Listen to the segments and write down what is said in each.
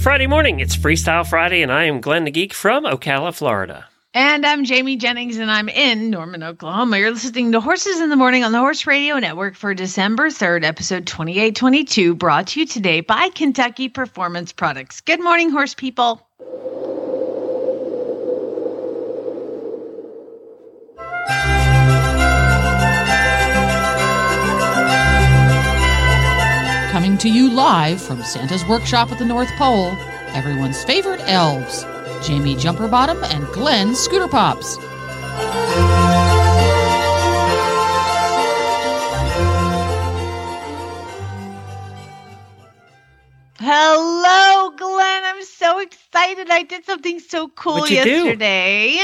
Friday morning. It's Freestyle Friday, and I am Glenn the Geek from Ocala, Florida. And I'm Jamie Jennings, and I'm in Norman, Oklahoma. You're listening to Horses in the Morning on the Horse Radio Network for December 3rd, episode 2822, brought to you today by Kentucky Performance Products. Good morning, horse people. Coming to you live from Santa's workshop at the North Pole, everyone's favorite elves, Jamie Jumperbottom and Glenn Scooter Pops. Hello, Glenn. I'm so excited. I did something so cool What'd do? yesterday.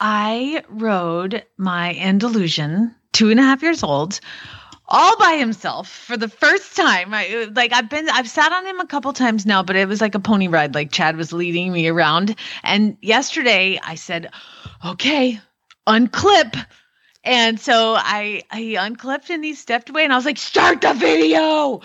I rode my Andalusian, two and a half years old, all by himself for the first time. I like I've been I've sat on him a couple times now, but it was like a pony ride. Like Chad was leading me around. And yesterday I said, "Okay, unclip." And so I he unclipped and he stepped away and I was like, start the video.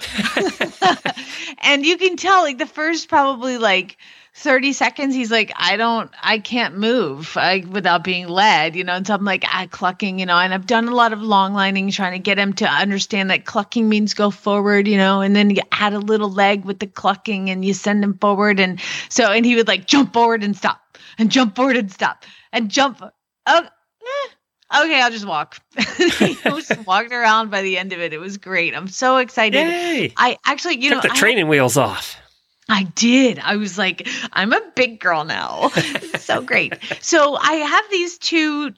and you can tell like the first probably like 30 seconds, he's like, I don't, I can't move I, without being led, you know. And so I'm like, ah, clucking, you know. And I've done a lot of long lining trying to get him to understand that clucking means go forward, you know. And then you add a little leg with the clucking and you send him forward. And so, and he would like jump forward and stop and jump forward and stop and jump. Oh, eh, okay, I'll just walk. he just walked around by the end of it. It was great. I'm so excited. Yay! I actually, you Took know, the training wheels off. I did. I was like, I'm a big girl now. so great. So I have these two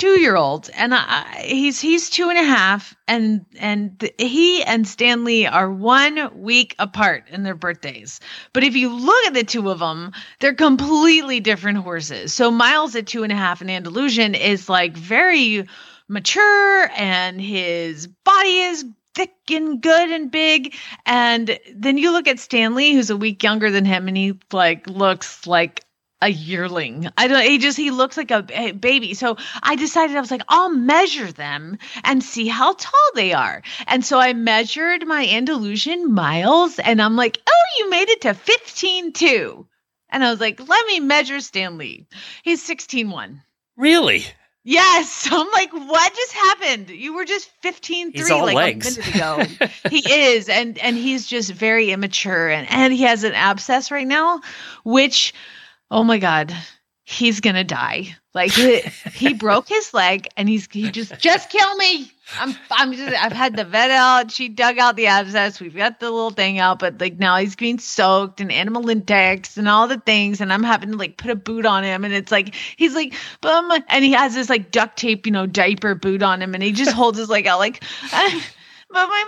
two year olds, and I, he's he's two and a half, and and th- he and Stanley are one week apart in their birthdays. But if you look at the two of them, they're completely different horses. So Miles at two and a half in Andalusian is like very mature, and his body is thick and good and big. And then you look at Stanley, who's a week younger than him, and he like looks like a yearling. I don't. He just he looks like a, baby. So I decided I was like, I'll measure them and see how tall they are. And so I measured my Andalusian miles, and I'm like, oh, you made it to 15 two. And I was like, let me measure Stanley. He's 16 one. Really? Yes. I'm like, what just happened? You were just 15 He's 3 all like legs. a minute ago. he is. And and he's just very immature and, and he has an abscess right now, which oh my God, he's gonna die. Like he, he broke his leg and he's he just just kill me. I'm I'm just I've had the vet out. She dug out the abscess. We've got the little thing out, but like now he's being soaked and Animalintex and all the things. And I'm having to like put a boot on him. And it's like he's like, bum and he has this like duct tape, you know, diaper boot on him, and he just holds his leg out like "Ah, but my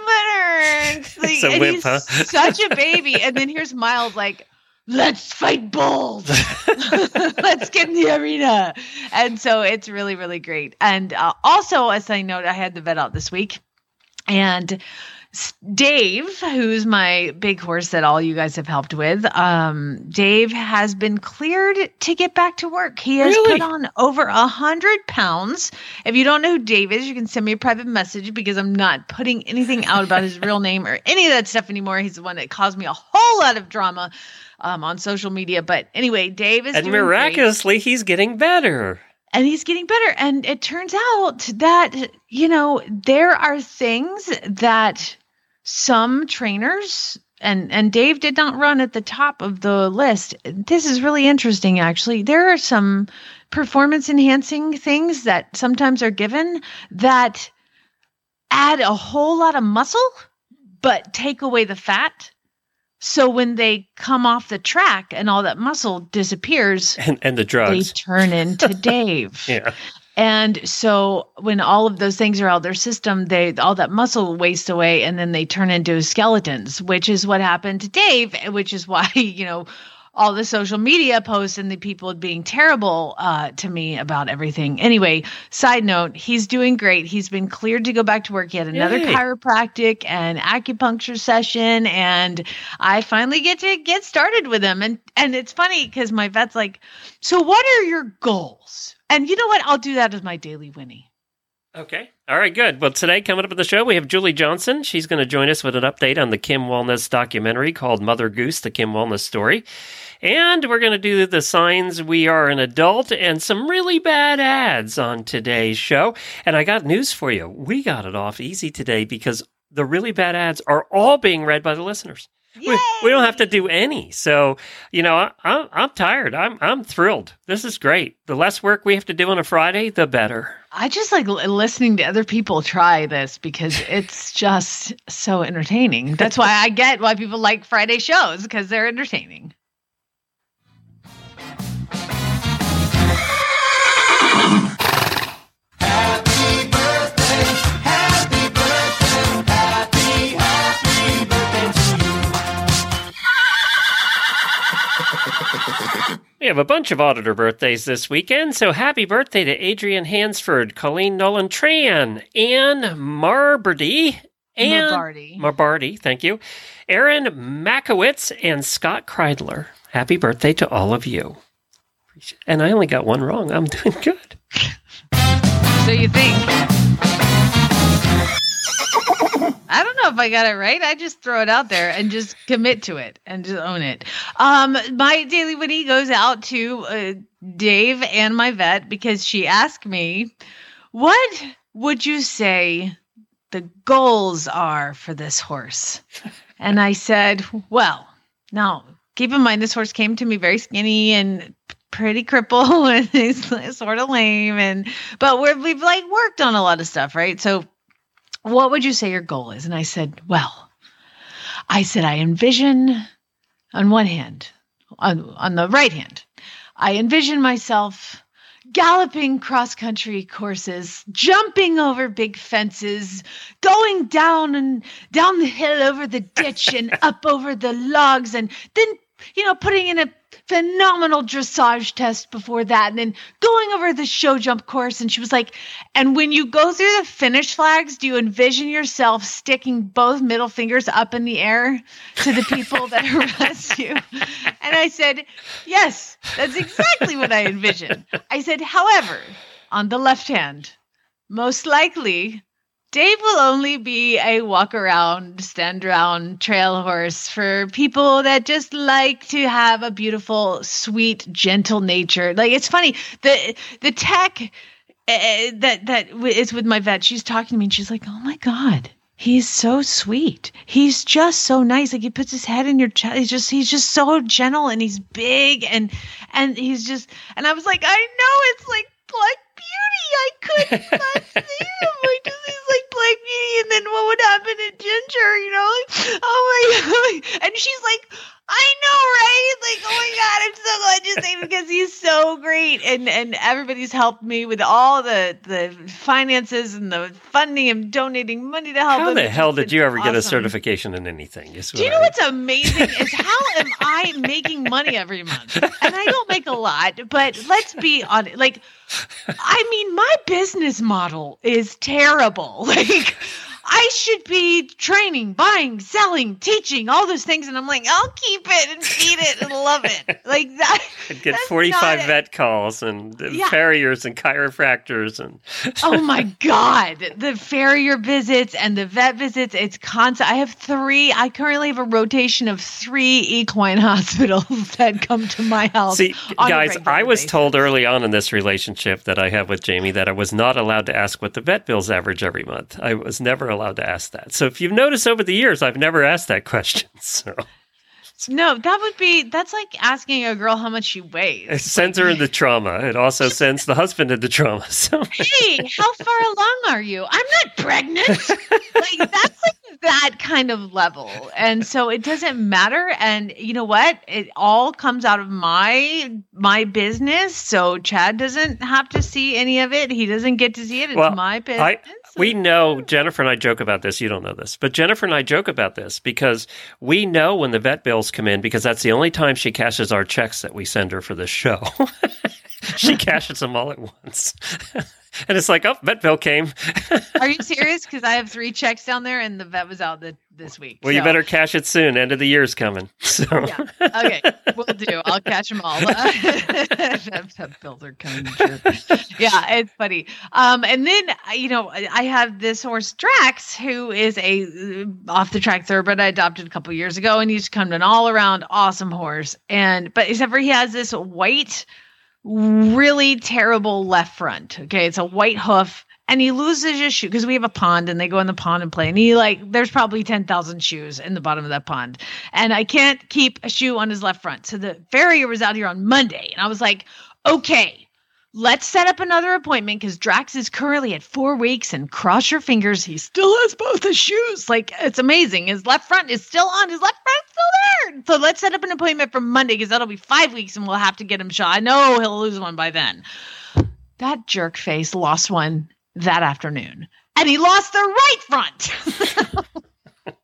butt hurts. Like, It's a and whip, he's huh? such a baby. And then here's Miles like, let's fight bulls. let's get in the arena. And so it's really, really great. And uh, also, as I note, I had the vet out this week. And Dave, who's my big horse that all you guys have helped with, um, Dave has been cleared to get back to work. He has Really? put on over a hundred pounds. If you don't know who Dave is, you can send me a private message because I'm not putting anything out about his real name or any of that stuff anymore. He's the one that caused me a whole lot of drama um, on social media. But anyway, Dave is And doing great miraculously, he's getting better. and he's getting better and it turns out that you know there are things that some trainers and and Dave did not run at the top of the list. This is really interesting actually. There are some performance enhancing things that sometimes are given that add a whole lot of muscle but take away the fat. So when they come off the track and all that muscle disappears, And, and the drugs, they turn into Dave. Yeah. And so when all of those things are out of their system, they all that muscle wastes away and then they turn into skeletons, which is what happened to Dave, which is why, you know, all the social media posts and the people being terrible uh, to me about everything. Anyway, side note, he's doing great. He's been cleared to go back to work. He had another Yay. chiropractic and acupuncture session, and I finally get to get started with him. And and it's funny because my vet's like, "So what are your goals?" And you know what? I'll do that as my daily Winnie. Okay. All right, good. Well, today, coming up on the show, we have Julie Johnson. She's going to join us with an update on the Kim Walnes documentary called Mother Goose, the Kim Walnes story. And we're going to do the signs we are an adult and some really bad ads on today's show. And I got news for you. We got it off easy today because the really bad ads are all being read by the listeners. We, we don't have to do any. So, you know, I, I'm, I'm tired. I'm, I'm thrilled. This is great. The less work we have to do on a Friday, the better. I just like listening to other people try this because it's just so entertaining. That's why I get why people like Friday shows because they're entertaining. We have a bunch of auditor birthdays this weekend, so happy birthday to Adrian Hansford, Colleen Nolan Tran, Anne Marbardy, and Marbardy. Marbardy, thank you, Aaron Makowitz, and Scott Kreidler. Happy birthday to all of you. And I only got one wrong. I'm doing good. So you think? I don't know if I got it right. I just throw it out there and just commit to it and just own it. Um, my daily Winnie goes out to uh, Dave and my vet because she asked me, "What would you say the goals are for this horse?" And I said, "Well, now keep in mind this horse came to me very skinny and." pretty crippled and he's sort of lame and but we're, we've like worked on a lot of stuff right so what would you say your goal is? And i said well i said i envision on one hand on, on the right hand i envision myself galloping cross country courses jumping over big fences going down and down the hill over the ditch and up over the logs and then you know putting in a phenomenal dressage test before that and then going over the show jump course and she was like and when you go through the finish flags do you envision yourself sticking both middle fingers up in the air to the people that arrest you? And i said yes that's exactly what i envision. I said however on the left hand most likely Dave will only be a walk around, stand around trail horse for people that just like to have a beautiful, sweet, gentle nature. Like it's funny the the tech uh, that that w- is with my vet. She's talking to me and she's like, "Oh my god." He's so sweet. He's just so nice. Like he puts his head in your chest. He's just he's just so gentle and he's big and and he's just and I was like, I know it's like Black Beauty. I couldn't not see him. Like like Beauty, and then what would happen to Ginger? You know, like oh my god. And she's like, I know, right? Like oh my god, I'm so glad you say because he's so great, and and everybody's helped me with all the the finances and the funding and donating money to help. How him. the hell did you ever get a certification in anything? Do you know I- what's amazing is how am I making money every month? And I don't make a lot, but let's be honest. Like, I mean, my business model is terrible. Like, I should be training, buying, selling, teaching, all those things, and I'm like, I'll keep it and feed it and love it. Like that. I'd get 45 not it. vet calls and Yeah. farriers and chiropractors and oh my god the farrier visits and the vet visits it's constant i have three i currently have a rotation of three equine hospitals that come to my house See, guys, I was told early on in this relationship that I have with Jamie that I was not allowed to ask what the vet bills average every month. I was never allowed to ask that. So if you've noticed over the years, I've never asked that question. So no that would be that's like asking a girl how much she weighs. it sends her into trauma. It also sends the husband into trauma. So hey how far along are you i'm not pregnant like that's like that kind of level and so it doesn't matter and you know what it all comes out of my my business so chad doesn't have to see any of it he doesn't get to see it it's Well, my business I we know Jennifer and I joke about this. You don't know this, but Jennifer and I joke about this because we know when the vet bills come in because that's the only time she cashes our checks that we send her for this show. she cashes them all at once. and it's like, oh, vet bill came. Are you serious? Because I have three checks down there, and the vet was out the, this week. well, you better cash it soon. End of the year's coming. So Yeah. Okay, we'll do. I'll catch them all. that, bills are coming true. Yeah, it's funny. Um, and then you know I I have this horse Drax, who is a uh, off the track thoroughbred I adopted a couple years ago, and he's come to an all around awesome horse. And but except for he has this white, really terrible left front. Okay, it's a white hoof. And he loses his shoe because we have a pond and they go in the pond and play. And he like, there's probably 10,000 shoes in the bottom of that pond. And I can't keep a shoe on his left front. So the farrier was out here on Monday. And I was like, okay, let's set up another appointment because Drax is currently at four weeks and cross your fingers, he still has both his shoes. Like, it's amazing. His left front is still on, his left front's still there. So let's set up an appointment for Monday because that'll be five weeks and we'll have to get him shot. I know he'll lose one by then. That jerk face lost one that afternoon. And he lost the right front.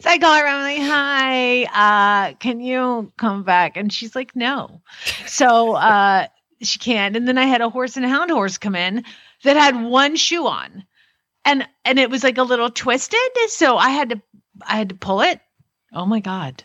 so I call her, I'm like, hi, uh, can you come back? And she's like, no. So uh she can't. And then I had a horse and a hound horse come in that had one shoe on. And and it was like a little twisted. So I had to I had to pull it. Oh my God.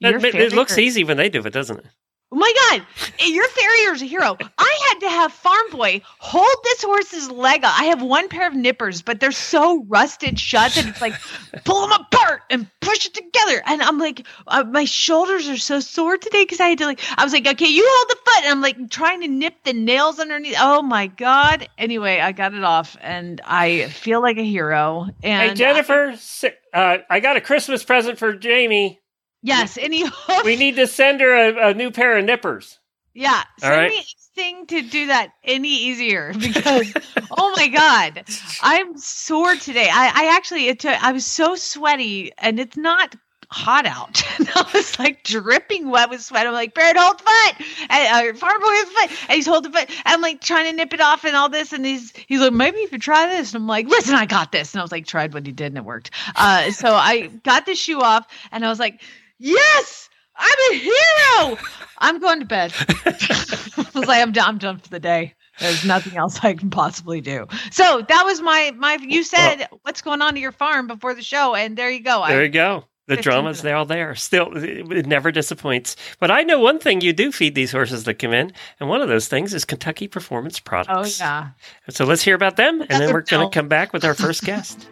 It, it looks easy when they do it, doesn't it? Oh my God, your farrier's a hero. I had to have Farm Boy hold this horse's leg up. I have one pair of nippers, but they're so rusted shut that it's like pull them apart and push it together. And I'm like, uh, my shoulders are so sore today because I had to like, I was like, okay, you hold the foot. And I'm like trying to nip the nails underneath. Oh my God. Anyway, I got it off and I feel like a hero. And hey, Jennifer, si- uh, I got a Christmas present for Jamie. Yes. And he We need to send her a, a new pair of nippers. Yeah, send right. me anything to do that any easier because oh my god, I'm sore today. I, I actually it took, I was so sweaty and it's not hot out. And I was like dripping wet with sweat. I'm like, Barrett, hold the foot. And uh, Farmer Boy foot. And he's holding the foot. And I'm like trying to nip it off and all this. And he's he's like, maybe you could try this. And I'm like, listen, I got this. And I was like, tried what he did and it worked. Uh, so I got the shoe off and I was like, yes, I'm a hero. I'm going to bed. I was like, I'm done. I'm done for the day. There's nothing else I can possibly do. So that was my my. You said what's going on to your farm before the show, and there you go. There I, you go. The 15 drama's there all there. Still, it it never disappoints. But I know one thing you do feed these horses that come in, and one of those things is Kentucky Performance oh, Products. oh yeah. So let's hear about them, and then we're going to come back with our first guest.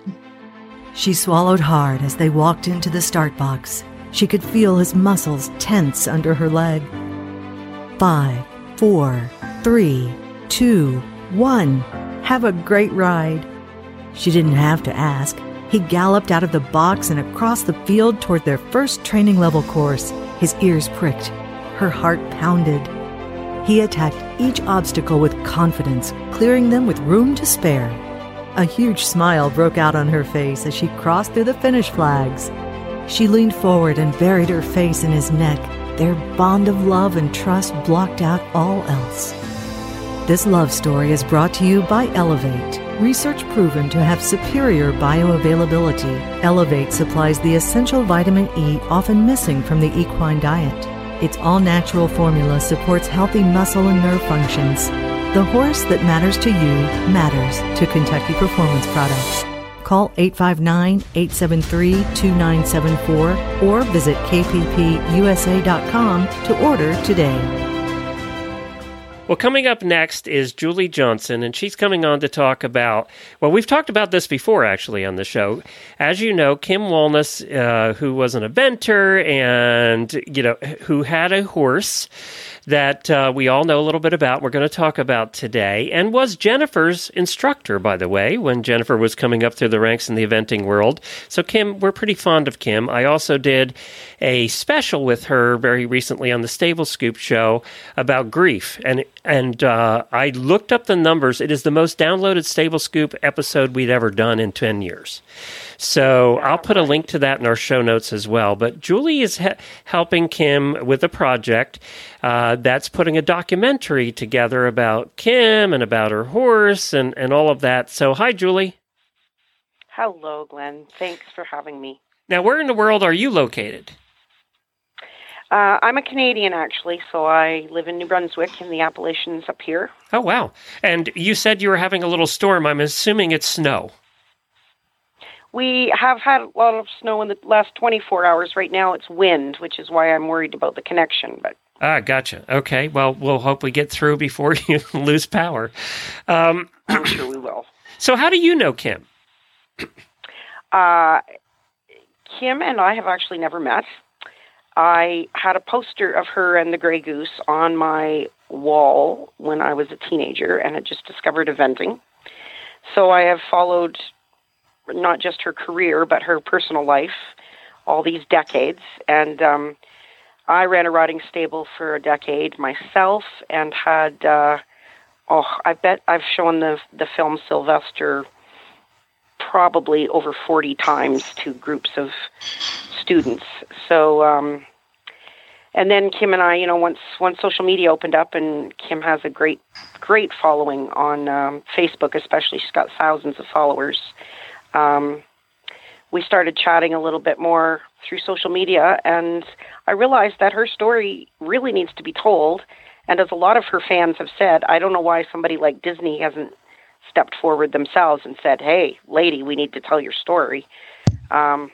She swallowed hard as they walked into the start box. She could feel his muscles tense under her leg. Five, four, three, two, one. Have a great ride. She didn't have to ask. He galloped out of the box and across the field toward their first training level course. His ears pricked. Her heart pounded. He attacked each obstacle with confidence, clearing them with room to spare. A huge smile broke out on her face as she crossed through the finish flags. She leaned forward and buried her face in his neck. Their bond of love and trust blocked out all else. This love story is brought to you by Elevate. Research proven to have superior bioavailability. Elevate supplies the essential vitamin E often missing from the equine diet. Its all natural formula supports healthy muscle and nerve functions. The horse that matters to you matters to Kentucky Performance Products. Call 859 873 2974 or visit kppusa.com to order today. Well, coming up next is Julie Johnson, and she's coming on to talk about. Well, we've talked about this before, actually, on the show. As you know, Kim Walnes, uh, who was an inventor and you know who had a horse that uh, we all know a little bit about. We're going to talk about today, and was Jennifer's instructor, by the way, when Jennifer was coming up through the ranks in the eventing world. So, Kim, we're pretty fond of Kim. I also did a special with her very recently on the Stable Scoop show about grief, and and uh, I looked up the numbers. It is the most downloaded Stable Scoop episode we'd ever done in ten years. So I'll put a link to that in our show notes as well. But Julie is he- helping Kim with a project. Uh, that's putting a documentary together about Kim and about her horse and, and all of that. So, hi, Julie. Hello, Glenn. Thanks for having me. Now, where in the world are you located? Uh, I'm a Canadian, actually, so I live in New Brunswick in the Appalachians up here. Oh, wow. And you said you were having a little storm. I'm assuming it's snow. We have had a lot of snow in the last 24 hours. Right now, it's wind, which is why I'm worried about the connection. But Ah, gotcha. Okay. Well, we'll hope we get through before you lose power. Um, I'm sure we will. so, how do you know Kim? Uh, Kim and I have actually never met. I had a poster of her and the Grey Goose on my wall when I was a teenager and had just discovered eventing. So I have followed not just her career, but her personal life all these decades. And um, I ran a riding stable for a decade myself and had, uh, oh, I bet I've shown the, the film Sylvester probably over 40 times to groups of students. So, um, and then Kim and I, you know, once once social media opened up, and Kim has a great great following on um, Facebook, especially. She's got thousands of followers. Um, we started chatting a little bit more through social media, and I realized that her story really needs to be told. And as a lot of her fans have said, I don't know why somebody like Disney hasn't stepped forward themselves and said, "Hey, lady, we need to tell your story." Um,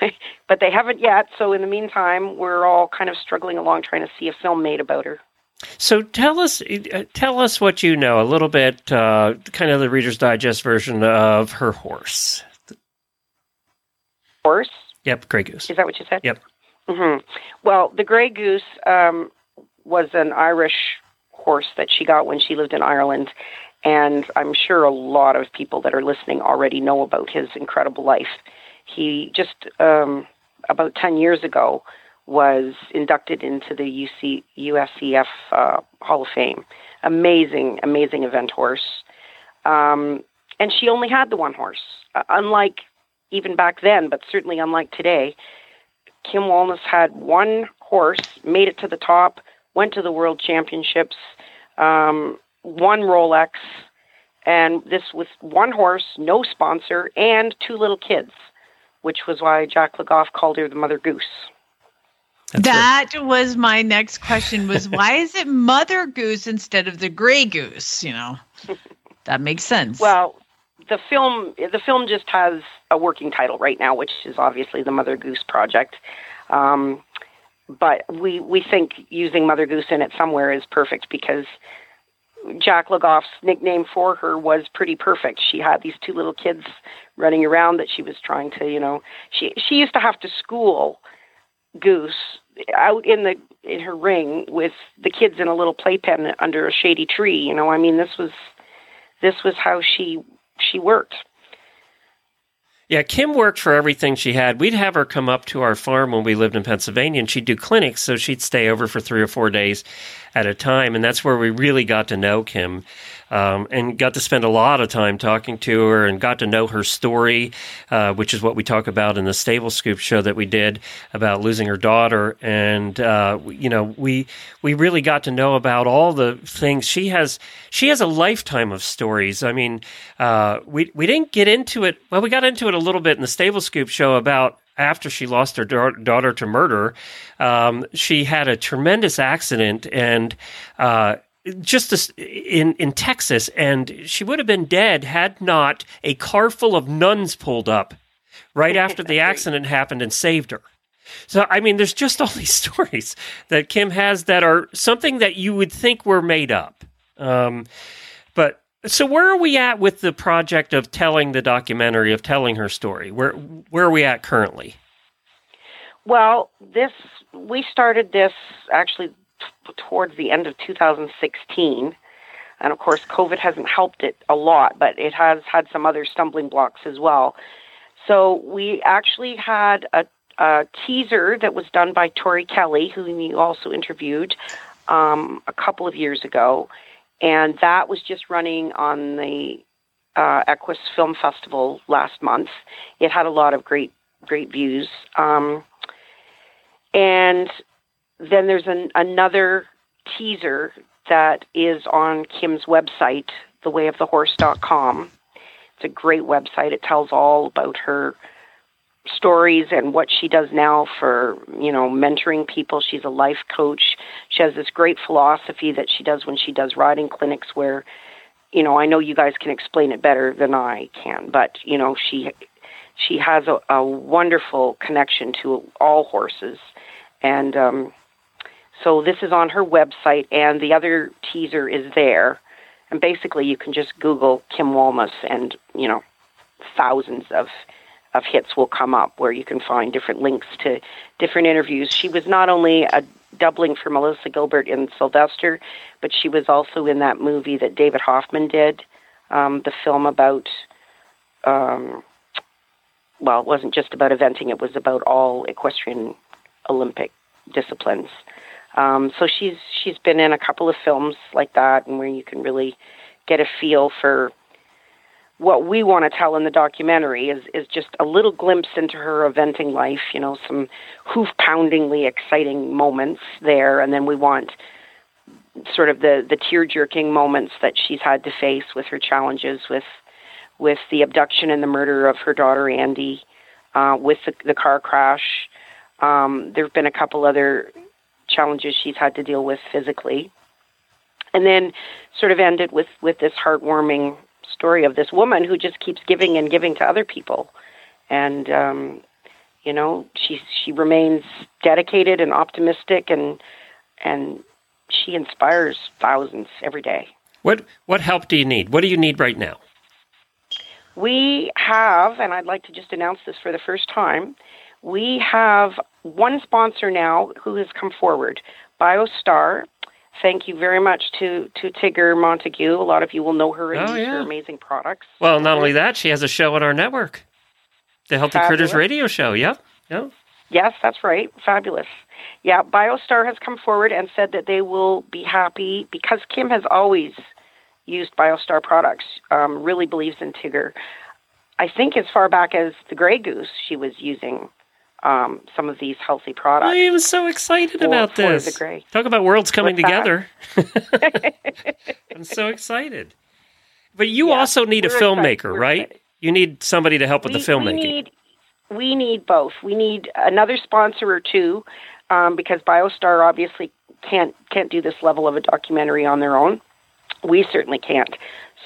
but they haven't yet. So in the meantime, we're all kind of struggling along trying to see a film made about her. So tell us, uh, tell us what you know a little bit, uh, kind of the Reader's Digest version of her horse. Horse? Yep, Grey Goose. Is that what you said? Yep. hmm Well, the Grey Goose um, was an Irish horse that she got when she lived in Ireland. And I'm sure a lot of people that are listening already know about his incredible life. He just um, about 10 years ago was inducted into the UC, USEF uh, Hall of Fame. Amazing, amazing event horse. Um, and she only had the one horse. Uh, unlike even back then, but certainly unlike today, Kim Walnes had one horse, made it to the top, went to the World Championships, um, won Rolex, and this with one horse, no sponsor, and two little kids, which was why Jack LeGoff called her the Mother Goose. That's that was my next question was why is it mother goose instead of the gray goose you know? That makes sense. Well, the film the film just has a working title right now, which is obviously the Mother Goose Project. Um, but we we think using Mother Goose in it somewhere is perfect because Jack LeGoff's nickname for her was pretty perfect. She had these two little kids running around that she was trying to, you know, she she used to have to school Goose out in the in her ring with the kids in a little playpen under a shady tree. You know, I mean, this was this was how she she worked. Yeah, Kim worked for everything she had. We'd have her come up to our farm when we lived in Pennsylvania, and she'd do clinics, so she'd stay over for three or four days at a time, and that's where we really got to know Kim. Um, and got to spend a lot of time talking to her and got to know her story, uh, which is what we talk about in the Stable Scoop show that we did about losing her daughter. And uh, you know, we we really got to know about all the things she has. She has a lifetime of stories. I mean, uh, we we didn't get into it. Well, we got into it a little bit in the Stable Scoop show about after she lost her da- daughter to murder, um, she had a tremendous accident and uh, just this, in in Texas, and she would have been dead had not a car full of nuns pulled up right after the accident happened and saved her. So I mean, there's just all these stories that Kim has that are something that you would think were made up, um, but. So where are we at with the project of telling the documentary of telling her story? Where where are we at currently? Well, this we started this actually towards the end of 2016, and of course, COVID hasn't helped it a lot, but it has had some other stumbling blocks as well. So we actually had a, a teaser that was done by Tori Kelly, whom you also interviewed um, a couple of years ago, and that was just running on the uh, Equus Film Festival last month. It had a lot of great great views. Um, and then there's an, another teaser that is on Kim's website, thewayofthehorse.com. It's a great website. It tells all about her stories and what she does now for, you know, mentoring people. She's a life coach. She has this great philosophy that she does when she does riding clinics where, you know, I know you guys can explain it better than I can, but, you know, she she has a, a wonderful connection to all horses. And um so this is on her website and the other teaser is there. And basically you can just Google Kim Walnes and, you know, thousands of of hits will come up where you can find different links to different interviews. She was not only a doubling for Melissa Gilbert in Sylvester, but she was also in that movie that David Hoffman did, um, the film about, um, well, it wasn't just about eventing, it was about all equestrian Olympic disciplines. Um, so she's she's been in a couple of films like that, and where you can really get a feel for what we want to tell in the documentary is is just a little glimpse into her eventing life. You know, some hoof poundingly exciting moments there, and then we want sort of the the tear jerking moments that she's had to face with her challenges with with the abduction and the murder of her daughter Andy, uh, with the, the car crash. Um, there have been a couple other challenges she's had to deal with physically, and then sort of ended with with this heartwarming story of this woman who just keeps giving and giving to other people, and um, you know she she remains dedicated and optimistic and and she inspires thousands every day. What what help do you need? What do you need right now? We have, and I'd like to just announce this for the first time, we have one sponsor now who has come forward, BioStar. Thank you very much to, to Tigger Montague. A lot of you will know her and Oh, use her amazing products. Well, not only that, she has a show on our network, the Healthy Critters Radio Show. Yep. Yep. Yes, that's right. Fabulous. Yeah, BioStar has come forward and said that they will be happy because Kim has always used BioStar products, um, really believes in Tigger. I think as far back as the Grey Goose, she was using um, some of these healthy products. I am so excited For- about this. Talk about worlds coming together. I'm so excited. But you Yeah, also need a filmmaker, right? excited. You need somebody to help with the filmmaking. We need, we need both. We need another sponsor or two um, because BioStar obviously can't can't do this level of a documentary on their own. We certainly can't.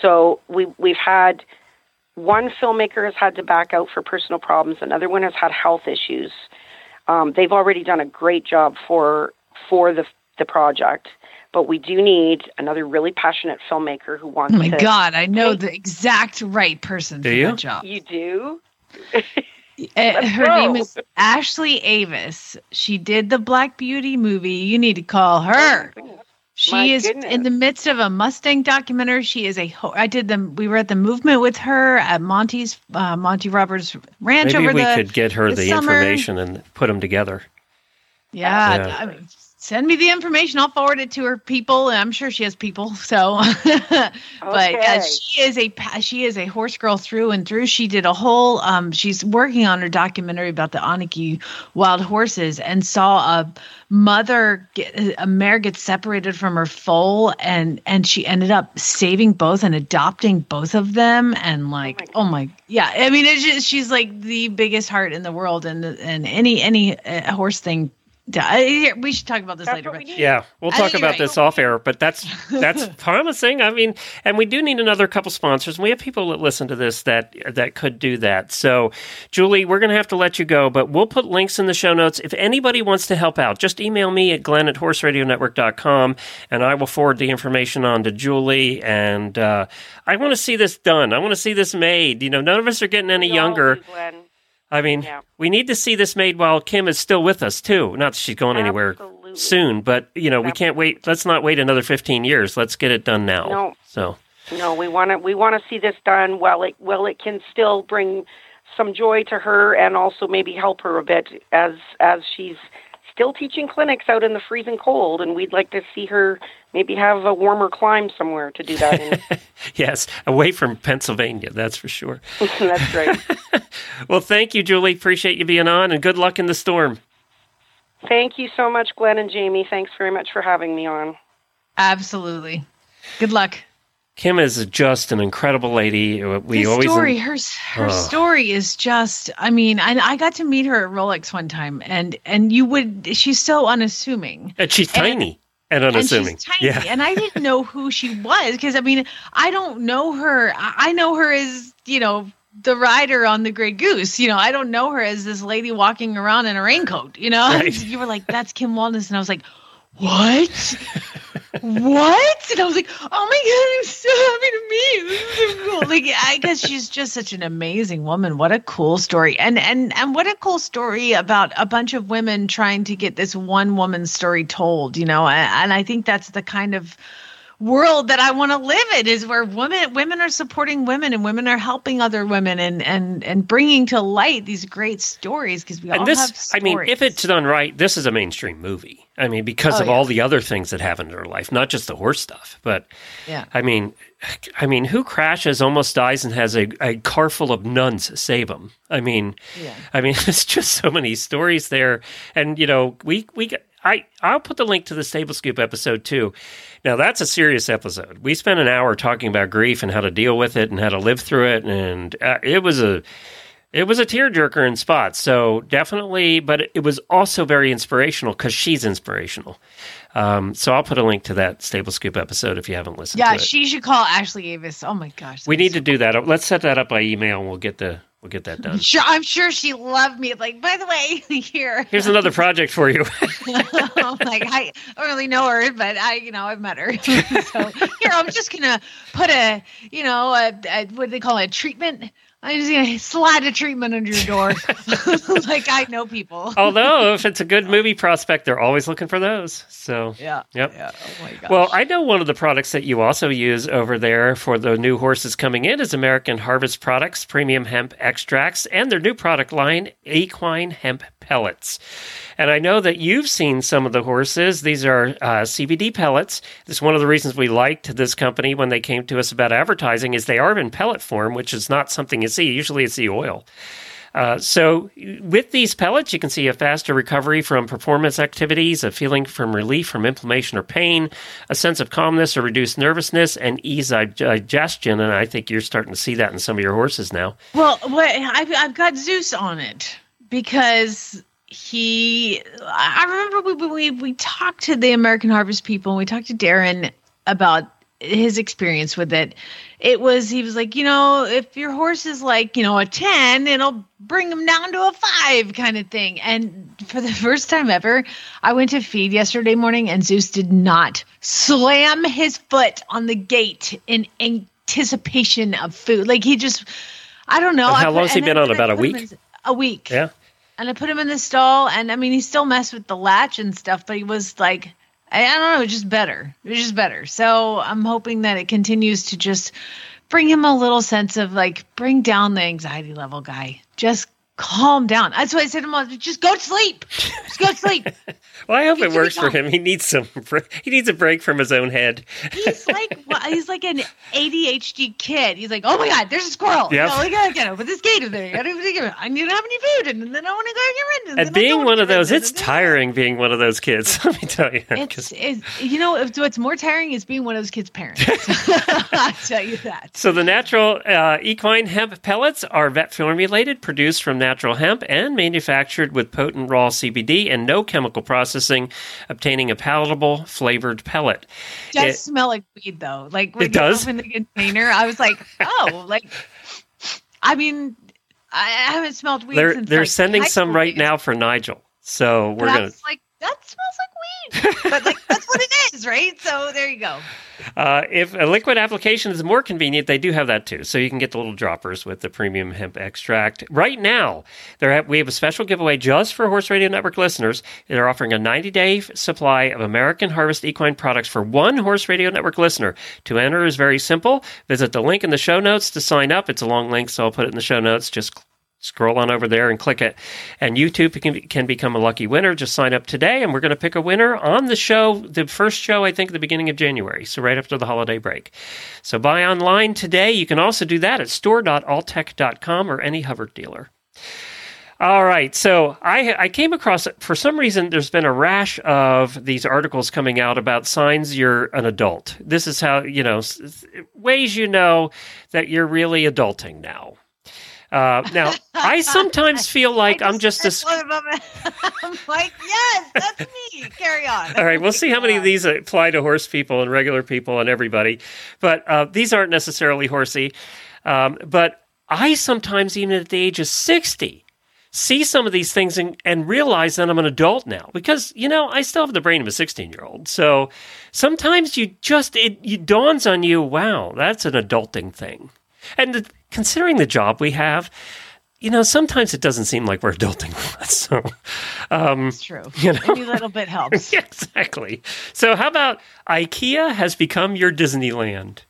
So we we've had one filmmaker has had to back out for personal problems. Another one has had health issues. Um, they've already done a great job for for the the project, but we do need another really passionate filmmaker who wants to. Oh my to. God, I know the exact right person Do for you? that job. You do. Uh, her go. name is Ashley Avis. She did the Black Beauty movie. You need to call her. She My is goodness. in the midst of a Mustang documentary. She is a. Ho- I did them. We were at the movement with her at Monty's uh, Monty Roberts Ranch Maybe over we the. could get her the the, information and put them together. yeah, Yeah. I mean, send me the information. I'll forward it to her people. and I'm sure she has people. So, but Okay. uh, she is a she is a horse girl through and through. She did a whole. Um, she's working on her documentary about the Onaqui wild horses and saw a mother get a mare get separated from her foal and and she ended up saving both and adopting both of them and like oh my, yeah i mean it's just she's like the biggest heart in the world and and any any uh, horse thing we should talk about this That's later but. Yeah, we'll talk about right. this off air, but that's that's promising. I mean, and we do need another couple sponsors. We have people that listen to this that that could do that. So, Julie, we're going to have to let you go, but we'll put links in the show notes. If anybody wants to help out, just email me at glenn at horseradionetwork.com and I will forward the information on to Julie. And uh, I want to see this done. I want to see this made. You know, none of us are getting any We younger. always, Glenn. I mean, Yeah. we need to see this made while Kim is still with us too. Not that she's going anywhere Absolutely. soon, but you know, we can't wait. Let's not wait another 15 years. Let's get it done now. No. So, No, we want to we want to see this done while it while it can still bring some joy to her and also maybe help her a bit as as she's still teaching clinics out in the freezing cold and we'd like to see her maybe have a warmer climb somewhere to do that in. yes, away from Pennsylvania, that's for sure. That's right. Well, thank you, Julie. Appreciate you being on and good luck in the storm. Thank you so much Glenn and Jamie. Thanks very much for having me on. Absolutely. Good luck. Kim is just an incredible lady. We always story, her her Oh. story is just. I mean, I, I got to meet her at Rolex one time, and and you would. She's so unassuming. and she's tiny and, unassuming. And she's tiny, Yeah. and I didn't know who she was because I mean, I don't know her. I know her as you know the rider on the Grey Goose. You know, I don't know her as this lady walking around in a raincoat. You know, Right. you were like, "That's Kim Walnes," and I was like, "What? what?" And I was like, "Oh my god, I'm so happy to meet you. This is so cool." Like, I guess she's just such an amazing woman. What a cool story, and and and what a cool story about a bunch of women trying to get this one woman's story told. You know, and, and I think that's the kind of world that I want to live in is where women women are supporting women and women are helping other women and and and bringing to light these great stories because we all and this, have I mean, if it's done right, this is a mainstream movie. I mean, because Oh, of yeah. all the other things that happen in her life, not just the horse stuff, but yeah I mean, I mean, who crashes, almost dies, and has a, a car full of nuns save him? I mean, Yeah. I mean, it's just so many stories there, and you know, we we I I'll put the link to the Stable Scoop episode too. Now that's a serious episode. We spent an hour talking about grief and how to deal with it and how to live through it, and uh, it was a it was a tearjerker in spots. So definitely, but it was also very inspirational because she's inspirational. Um, so I'll put a link to that Stable Scoop episode if you haven't listened yeah she should call Ashley Avis oh my gosh we need to do that. Let's set that up by email, and we'll get the we'll get that done. Sure, I'm sure she loved me. Like, by the way, here. Here's another project for you. I'm like, I don't really know her, but I, you know, I've met her. so here, I'm just gonna put a, you know, a, a what do they call it, a treatment. I'm just gonna slide a treatment under your door, like I know people. Although, if it's a good movie prospect, they're always looking for those. So, Yeah. Yep. Yeah. Oh well, I know one of the products that you also use over there for the new horses coming in is American Harvest Products Premium Hemp Extracts and their new product line, Equine Hemp Pellets. And I know that you've seen some of the horses. These are uh, CBD pellets. This is one of the reasons we liked this company when they came to us about advertising is they are in pellet form, which is not something you see. Usually it's the oil. Uh, so, with these pellets, you can see a faster recovery from performance activities, a feeling from relief from inflammation or pain, a sense of calmness or reduced nervousness, and ease of digestion. And I think you're starting to see that in some of your horses now. Well, what I've, I've got Zeus on it because he. I remember we, we we talked to the American Harvest people. and We talked to Darren about his experience with it. It was he was like, you know, if your horse is like, you know, a ten, it'll bring him down to a five kind of thing. And for the first time ever, I went to feed yesterday morning, and Zeus did not slam his foot on the gate in anticipation of food. Like he just. I don't know. And how put- long's he been on? About a week? A week. Yeah. And I put him in the stall, and I mean, he still messed with the latch and stuff, but he was like, I, I don't know, just better. It was just better. So I'm hoping that it continues to just bring him a little sense of like, bring down the anxiety level, guy. Just calm down. That's why I said to him, I just go to sleep. Just go to sleep. Well, I hope it works for him. He needs some. He needs a break from his own head. He's like, he's like an ADHD kid. He's like, oh my God, there's a squirrel. Yep. No, we gotta get over this gate over there. I don't even think of it. I don't have any food, and then I want to go get rid of. And being one of those, it's tiring being one of those kids. Let me tell you. It's, it's you know it's- what's more tiring is being one of those kids' parents. I tell you that. So the natural uh, equine hemp pellets are vet formulated, produced from natural hemp, and manufactured with potent raw CBD and no chemical processing, obtaining a palatable flavored pellet. It does It- smell like weed though. Like when It you does? open the container, I was like, oh, like I mean, I haven't smelled weed. they're they're like, sending some right now for Nigel. So we're But gonna. like, that smells like but like that's what it is, right? So there you go. Uh, if a liquid application is more convenient, they do have that too. So you can get the little droppers with the premium hemp extract. Right now, there we have a special giveaway just for Horse Radio Network listeners. They're offering a 90-day supply of American Harvest equine products for one Horse Radio Network listener. To enter is very simple. Visit the link in the show notes to sign up. It's a long link, so I'll put it in the show notes. Just scroll on over there and click it. And you too can, can become a lucky winner. Just sign up today, and we're going to pick a winner on the show, the first show, I think, at the beginning of January. So right after the holiday break. So buy online today. You can also do that at store.altech.com or any Hubbard dealer. All right. So I I came across for some reason there's been a rash of these articles coming out about signs you're an adult. This is how you know ways you know that you're really adulting now. Uh, now I sometimes feel like I I'm just a. of them. I'm like, yes, that's me. Carry on. All right, we'll see how many of these apply to horse people and regular people and everybody. But uh, these aren't necessarily horsey. Um, but I sometimes, even at the age of 60, see some of these things and, and realize that I'm an adult now because, you know, I still have the brain of a 16 year old. So sometimes you just, it, it dawns on you, wow, that's an adulting thing. And the, considering the job we have, you know, sometimes it doesn't seem like we're adulting. So, um, It's true. You know? Any little bit helps. exactly. So, how about IKEA has become your Disneyland?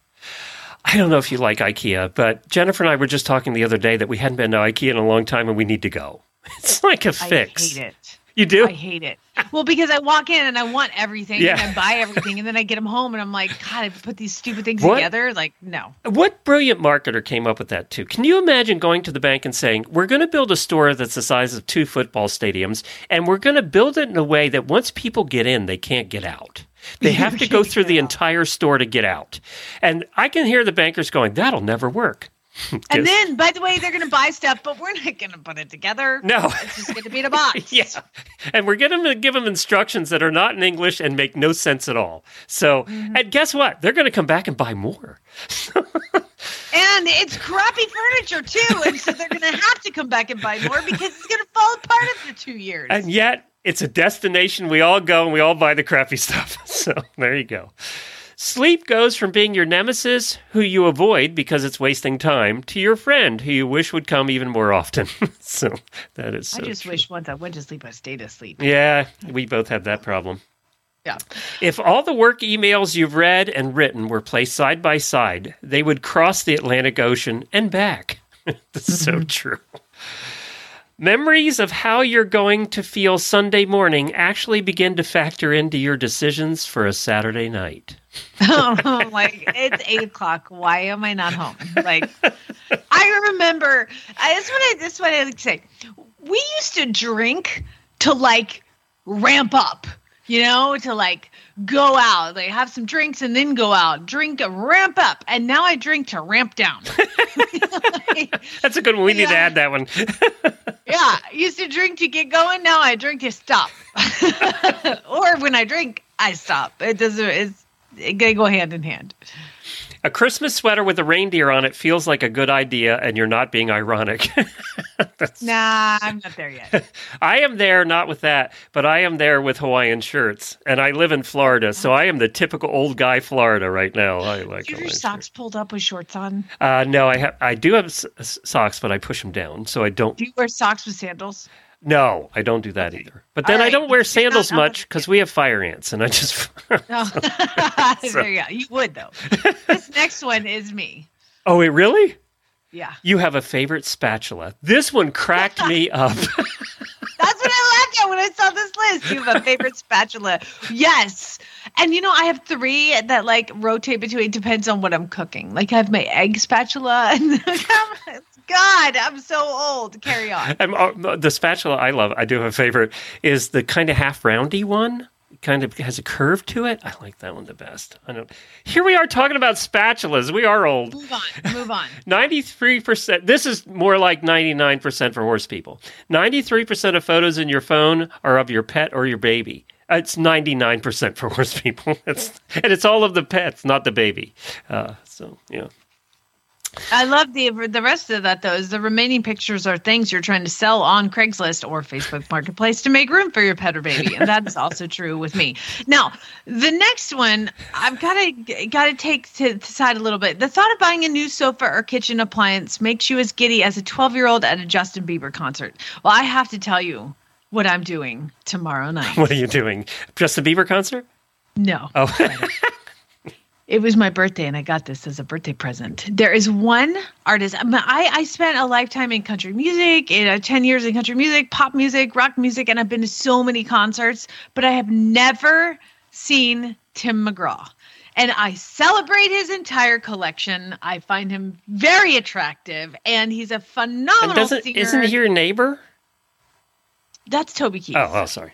I don't know if you like IKEA, but Jennifer and I were just talking the other day that we hadn't been to IKEA in a long time and we need to go. It's like a fix. hate it. You do? I hate it. Well, because I walk in and I want everything Yeah. and I buy everything and then I get them home and I'm like, God, I put these stupid things What? together. Like, no. What brilliant marketer came up with that too? Can you imagine going to the bank and saying, "We're going to build a store that's the size of two football stadiums, and we're going to build it in a way that once people get in, they can't get out. They have to go through the entire store to get out." And I can hear the bankers going, "That'll never work." And then, by the way, they're going to buy stuff, but we're not going to put it together. No. It's just going to be in a box. Yeah. And we're going to give them instructions that are not in English and make no sense at all. So, mm-hmm. and guess what? They're going to come back and buy more. And it's crappy furniture too. And so they're going to have to come back and buy more because it's going to fall apart after two years. And yet, it's a destination we all go and we all buy the crappy stuff. So, there you go. Sleep goes from being your nemesis, who you avoid because it's wasting time, to your friend, who you wish would come even more often. so, that is so I just true. wish once I went to sleep, I stayed asleep. Yeah, we both have that problem. Yeah. If all the work emails you've read and written were placed side by side, they would cross the Atlantic Ocean and back. That's so mm-hmm. true. Memories of how you're going to feel Sunday morning actually begin to factor into your decisions for a Saturday night. I'm oh, like, it's eight o'clock. Why am I not home? Like, I remember. I, that's what I. That's what I like to say. We used to drink to like ramp up. You know, to like go out, like have some drinks and then go out, drink a ramp up, and now I drink to ramp down. That's a good one. We need to add that one. yeah, used to drink to get going. Now I drink to stop. or when I drink, I stop. It doesn't. It's it they go hand in hand. a Christmas sweater with a reindeer on it feels like a good idea, and you're not being ironic. Nah, I'm not there yet. I am there not with that, but I am there with Hawaiian shirts, and I live in Florida, so I am the typical old guy Florida right now. I like Do you have your socks pulled up with shorts on? Uh, no, I have. I do have s- socks, but I push them down, so I don't. Do you wear socks with sandals? No, I don't do that either. But then All I don't wear sandals much because we have fire ants, and I just. Oh. No. there you go. You would though. this next one is me. oh, wait, really? Yeah. You have a favorite spatula? This one cracked me up. That's what I laughed at when I saw this list. You have a favorite spatula. Yes. And you know, I have three that like rotate between it depends on what I'm cooking. Like I have my egg spatula and God, I'm so old. Carry on. Uh, the spatula I love, I do have a favorite, is the kind of half roundy one. Kind of has a curve to it. I like that one the best. I don't. Here we are talking about spatulas. We are old. Move on. Move on. Ninety-three percent. This is more like ninety-nine percent for horse people. Ninety-three percent of photos in your phone are of your pet or your baby. It's ninety-nine percent for horse people. It's, and it's all of the pets, not the baby. Uh, so yeah. I love the the rest of that though. Is the remaining pictures are things you're trying to sell on Craigslist or Facebook Marketplace to make room for your pet or baby, and that is also true with me. Now, the next one I've got to got to take to the side a little bit. The thought of buying a new sofa or kitchen appliance makes you as giddy as a 12 year old at a Justin Bieber concert. Well, I have to tell you what I'm doing tomorrow night. What are you doing? Justin Bieber concert? No. Oh. It was my birthday, and I got this as a birthday present. There is one artist. I, I, spent a lifetime in country music, in, uh, 10 years in country music, pop music, rock music, and I've been to so many concerts, but I have never seen Tim McGraw. And I celebrate his entire collection. I find him very attractive, and he's a And phenomenal doesn't singer. isn't he your neighbor? that's Toby Keith. Oh, oh, sorry.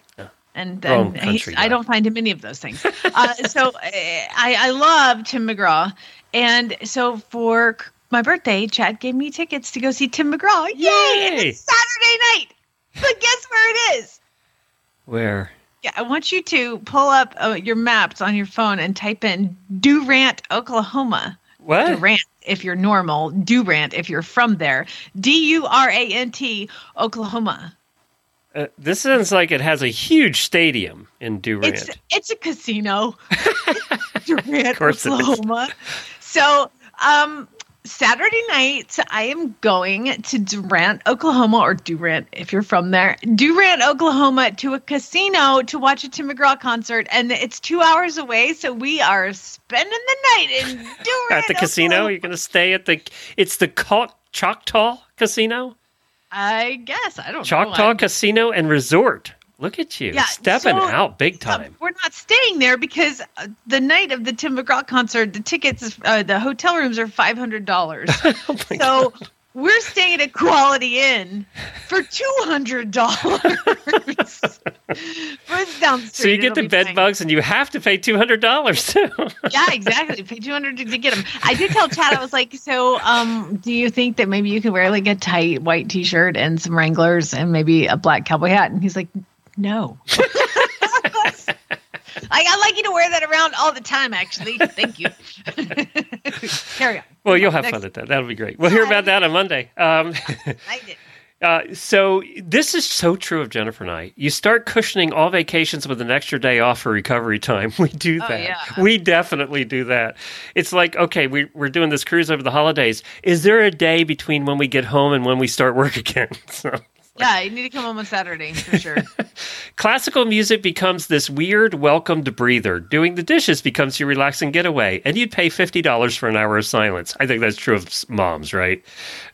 And, and country he's. I don't find him any of those things. Uh, so uh, I, I love Tim McGraw, and so for my birthday, Chad gave me tickets to go see Tim McGraw. Yay! Yay! it's Saturday night. But guess where it is? Where? Yeah, I want you to pull up uh, your maps on your phone and type in Durant, Oklahoma. What? Durant, if you're normal. Durant, if you're from there. D U R A N T, Oklahoma. Uh, this sounds like it has a huge stadium in Durant. It's it's a casino. Durant, course it is. Oklahoma. So, um, Saturday night, I am going to Durant, Oklahoma, or Durant if you're from there. Durant, Oklahoma, to a casino to watch a Tim McGraw concert, and it's two hours away. So we are spending the night in Durant at the casino. Oklahoma. You're going to stay at the. It's the Choctaw Casino, I guess I don't know. Choctaw I'm- Casino and Resort. Look at you, Yeah, stepping so- out big Uh, time. we're not staying there because uh, the night of the Tim McGraw concert, the tickets, uh, the hotel rooms are five hundred dollars. oh so we're staying at Quality Inn for two hundred dollars. down the street. So you get the be bed bugs and you have to pay two hundred dollars too. Yeah, exactly. Pay two hundred to, to get them. I did tell Chad. I was like, so, um, do you think that maybe you could wear like a tight white T-shirt and some Wranglers and maybe a black cowboy hat? And he's like, no. I, I like you to wear that around all the time. Actually, thank you. Carry on. well, you'll have Next. fun at that. That'll be great. We'll hear about that on Monday. Um, I did. Uh, so this is so true of Jennifer and I. You start cushioning all vacations with an extra day off for recovery time. We do Oh, that. yeah. We definitely do that. It's like, okay, we, we're doing this cruise over the holidays. Is there a day between when we get home and when we start work again? So, Yeah, you need to come home on Saturday for sure. classical music becomes this weird welcomed breather. Doing the dishes becomes your relaxing getaway, and you'd pay fifty dollars for an hour of silence. I think that's true of moms, right?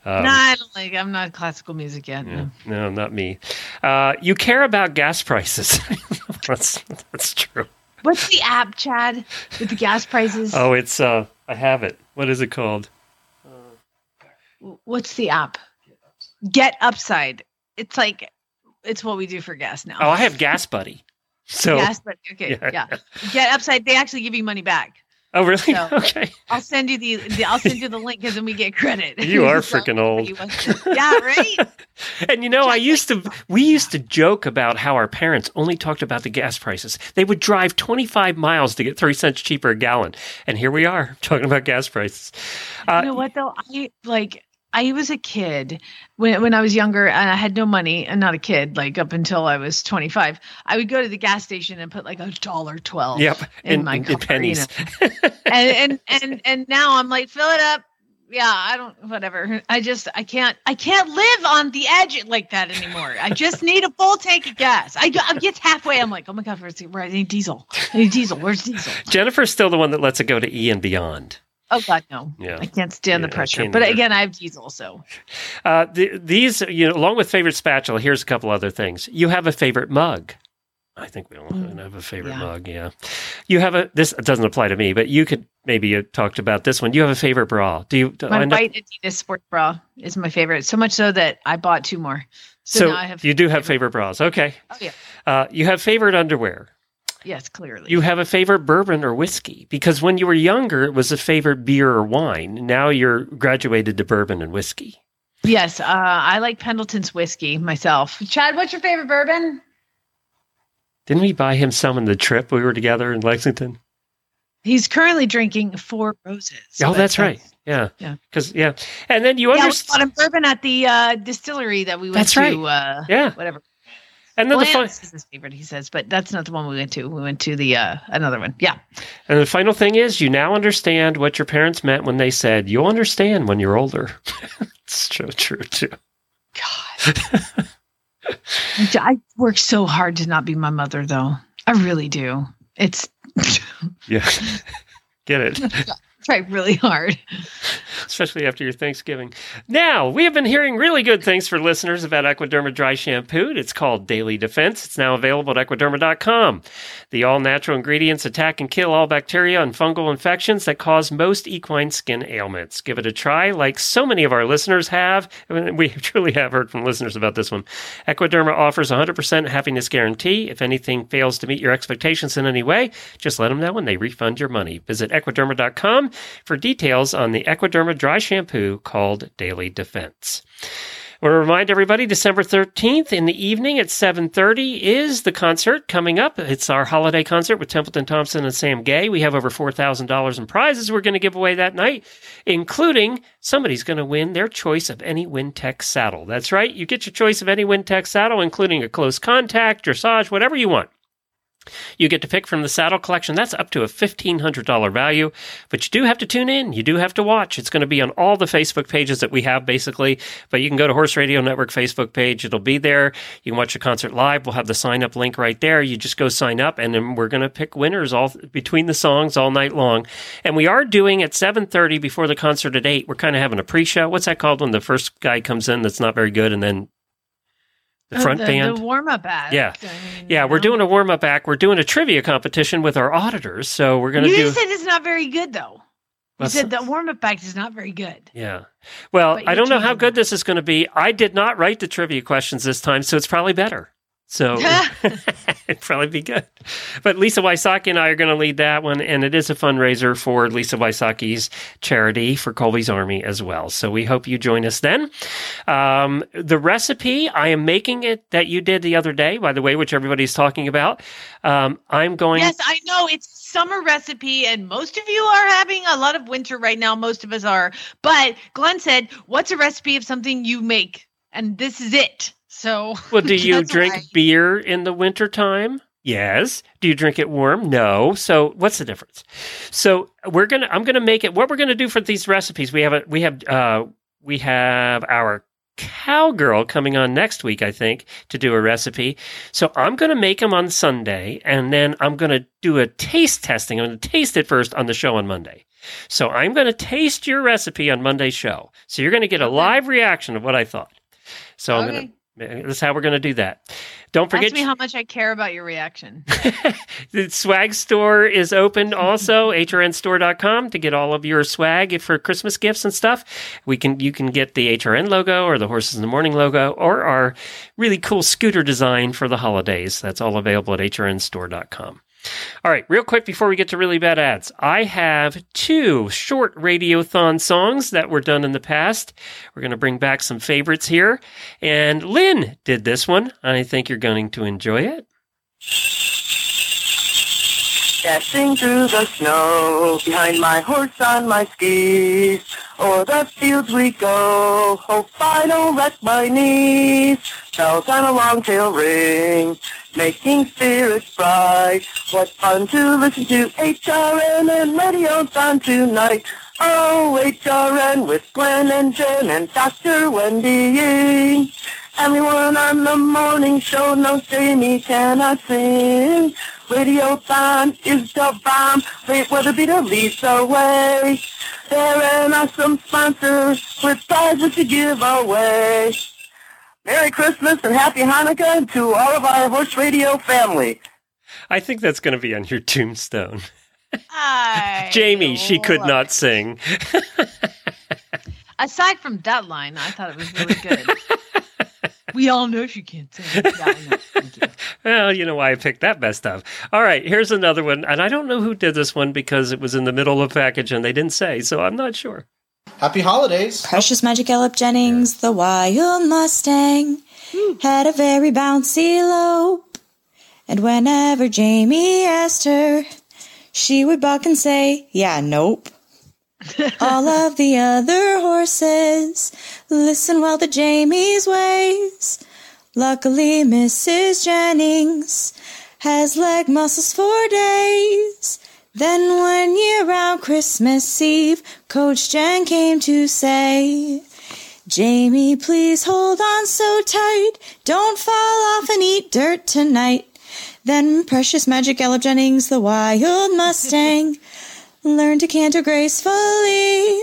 Um, no, I don't like. I'm not classical music yet. no. No, not me. Uh, you care about gas prices. that's that's true. What's the app, Chad, with the gas prices? Oh, it's uh, I have it. What is it called? What's the app? Get Upside. It's like it's what we do for gas now. Oh, I have Gas Buddy. So, Gas, but okay, Yeah. yeah. Get Upside. They actually give you money back. oh really? So- okay. I'll send you the, the I'll send you the link because then we get credit. You are So, freaking old. you want to- yeah, right. And you know, I used to, we used to joke about how our parents only talked about the gas prices. They would drive 25 miles to get three cents cheaper a gallon. And here we are talking about gas prices. Uh, you know what though? I like I was a kid when when I was younger and I had no money and not a kid like up until I was 25. I would go to the gas station and put like a dollar 12 Yep. in, my in, car, pennies. you know. and, and and and now I'm like fill it up. Yeah, I don't whatever. I just I can't I can't live on the edge like that anymore. I just need a full tank of gas. I, I get halfway I'm like, "Oh my god, where's the, where I need diesel? I need diesel. Where's diesel?" Jennifer's still the one that lets it go to E and beyond. Oh god, no. Yeah. I can't stand Yeah, the pressure. But again, I have diesel, so Uh, the, these, you know, along with favorite spatula, here's a couple other things. You have a favorite mug. I think we all have a favorite yeah. mug. Yeah. You have a. This doesn't apply to me, but you could maybe you talked about this one. You have a favorite bra. Do you? do My white Adidas sports bra is my favorite. So much so that I bought two more. So, so now I have you do have favorite bras. Okay. Oh yeah. Uh, you have favorite underwear. Yes, clearly. You have a favorite bourbon or whiskey because when you were younger, it was a favorite beer or wine. Now you're graduated to bourbon and whiskey. yes, uh, I like Pendleton's whiskey myself. Chad, what's your favorite bourbon? Didn't we buy him some in the trip we were together in Lexington? He's currently drinking Four Roses. Oh, but that's right. Yeah. Yeah. Because yeah, and then you Yeah, we understand. bought him bourbon at the uh, distillery that we went That's to. right. Uh, Yeah. whatever. And then the fun, Lance is his favorite, he says, but that's not the one we went to. We went to the uh, another one. Yeah. and the final thing is, you now understand what your parents meant when they said, "You'll understand when you're older." it's so true, too. God. I work so hard to not be my mother, though. I really do. It's Yeah, get it. try really hard. especially after your Thanksgiving. Now, we have been hearing really good things for listeners about Equiderma Dry Shampoo. It's called Daily Defense. It's now available at equiderma.com. The all natural ingredients attack and kill all bacteria and fungal infections that cause most equine skin ailments. Give it a try, like so many of our listeners have. I mean, we truly have heard from listeners about this one. Equiderma offers 100% happiness guarantee. If anything fails to meet your expectations in any way, just let them know and they refund your money. Visit equiderma.com for details on the Equiderma dry shampoo called Daily Defense. I want to remind everybody December 13th in the evening at 7:30 is the concert coming up. It's our holiday concert with Templeton Thompson and Sam Gay. We have over $4,000 in prizes we're going to give away that night, including somebody's going to win their choice of any Wintec saddle. That's right. You get your choice of any Wintec saddle including a close contact, dressage, whatever you want. You get to pick from the saddle collection. That's up to a $1,500 value. But you do have to tune in. You do have to watch. It's going to be on all the Facebook pages that we have, basically. But you can go to Horse Radio Network Facebook page. It'll be there. You can watch the concert live. We'll have the sign up link right there. You just go sign up, and then we're going to pick winners all between the songs all night long. And we are doing at 7.30 before the concert at 8. We're kind of having a pre-show. What's that called when the first guy comes in that's not very good and then the front the, band? the warm up act. Yeah. I mean, Yeah, we're know? doing a warm up act. We're doing a trivia competition with our auditors. So we're going to You said it's not very good though. You said the warm up act is not very good. Yeah. Well, I don't know how good this is going to be. I did not write the trivia questions this time, so it's probably better. So it'd probably be good. But Lisa Wysocki and I are going to lead that one, and it is a fundraiser for Lisa Wysocki's charity for Colby's Army as well. So we hope you join us then. Um, the recipe, I am making it that you did the other day, by the way, which everybody's talking about. Um, I'm going. Yes, I know it's summer recipe, and most of you are having a lot of winter right now. Most of us are. But Glenn said, "What's a recipe of something you make?" And this is it. So, Well, do you drink beer in the wintertime? Yes. Do you drink it warm? No. So what's the difference? So we're gonna I'm gonna make it what we're gonna do for these recipes. We have a we have uh we have our cowgirl coming on next week, I think, to do a recipe. So I'm gonna make them on Sunday and then I'm gonna do a taste testing. I'm gonna taste it first on the show on Monday. So I'm gonna taste your recipe on Monday's show. So you're gonna get a live reaction of what I thought. So I'm gonna that's how we're going to do that. Don't forget, Ask me how much I care about your reaction. the swag store is open also, hrnstore.com to get all of your swag for Christmas gifts and stuff. We can you can get the HRN logo or the Horses in the Morning logo or our really cool scooter design for the holidays. That's all available at hrnstore.com. All right, real quick before we get to really bad ads, I have two short radiothon songs that were done in the past. We're going to bring back some favorites here. And Lynn did this one, I think you're going to enjoy it. Dashing through the snow, behind my horse on my skis. O'er the fields we go, hope I don't wreck my knees. Bells on a long tail ring, making spirits bright. What fun to listen to HRN and radio's on tonight. Oh, HRN with Glenn and Jen and Dr. Wendy Ying. Everyone on the morning show knows Jamie cannot sing. Radiothon is the bomb. Wait, whether be the least away. There are some sponsors with prizes to give away. Merry Christmas and Happy Hanukkah to all of our Horse Radio family. I think that's going to be on your tombstone. I Jamie, she could love not sing. Aside from that line, I thought it was really good. we all know she can't sing. Yeah, I know. Thank you. Well, you know why I picked that best of. All right, here's another one. And I don't know who did this one because it was in the middle of the package and they didn't say, so I'm not sure. Happy holidays. Precious Magic Gallop Jennings, the wild Mustang, had a very bouncy lope. And whenever Jamie asked her, she would buck and say, yeah, nope. All of the other horses listen well to Jamie's ways. Luckily, Mrs. Jennings has leg muscles for days. Then one year round Christmas Eve, Coach Jen came to say, Jamie, please hold on so tight. Don't fall off and eat dirt tonight. Then precious Magic Ella Jennings, the wild Mustang, learned to canter gracefully.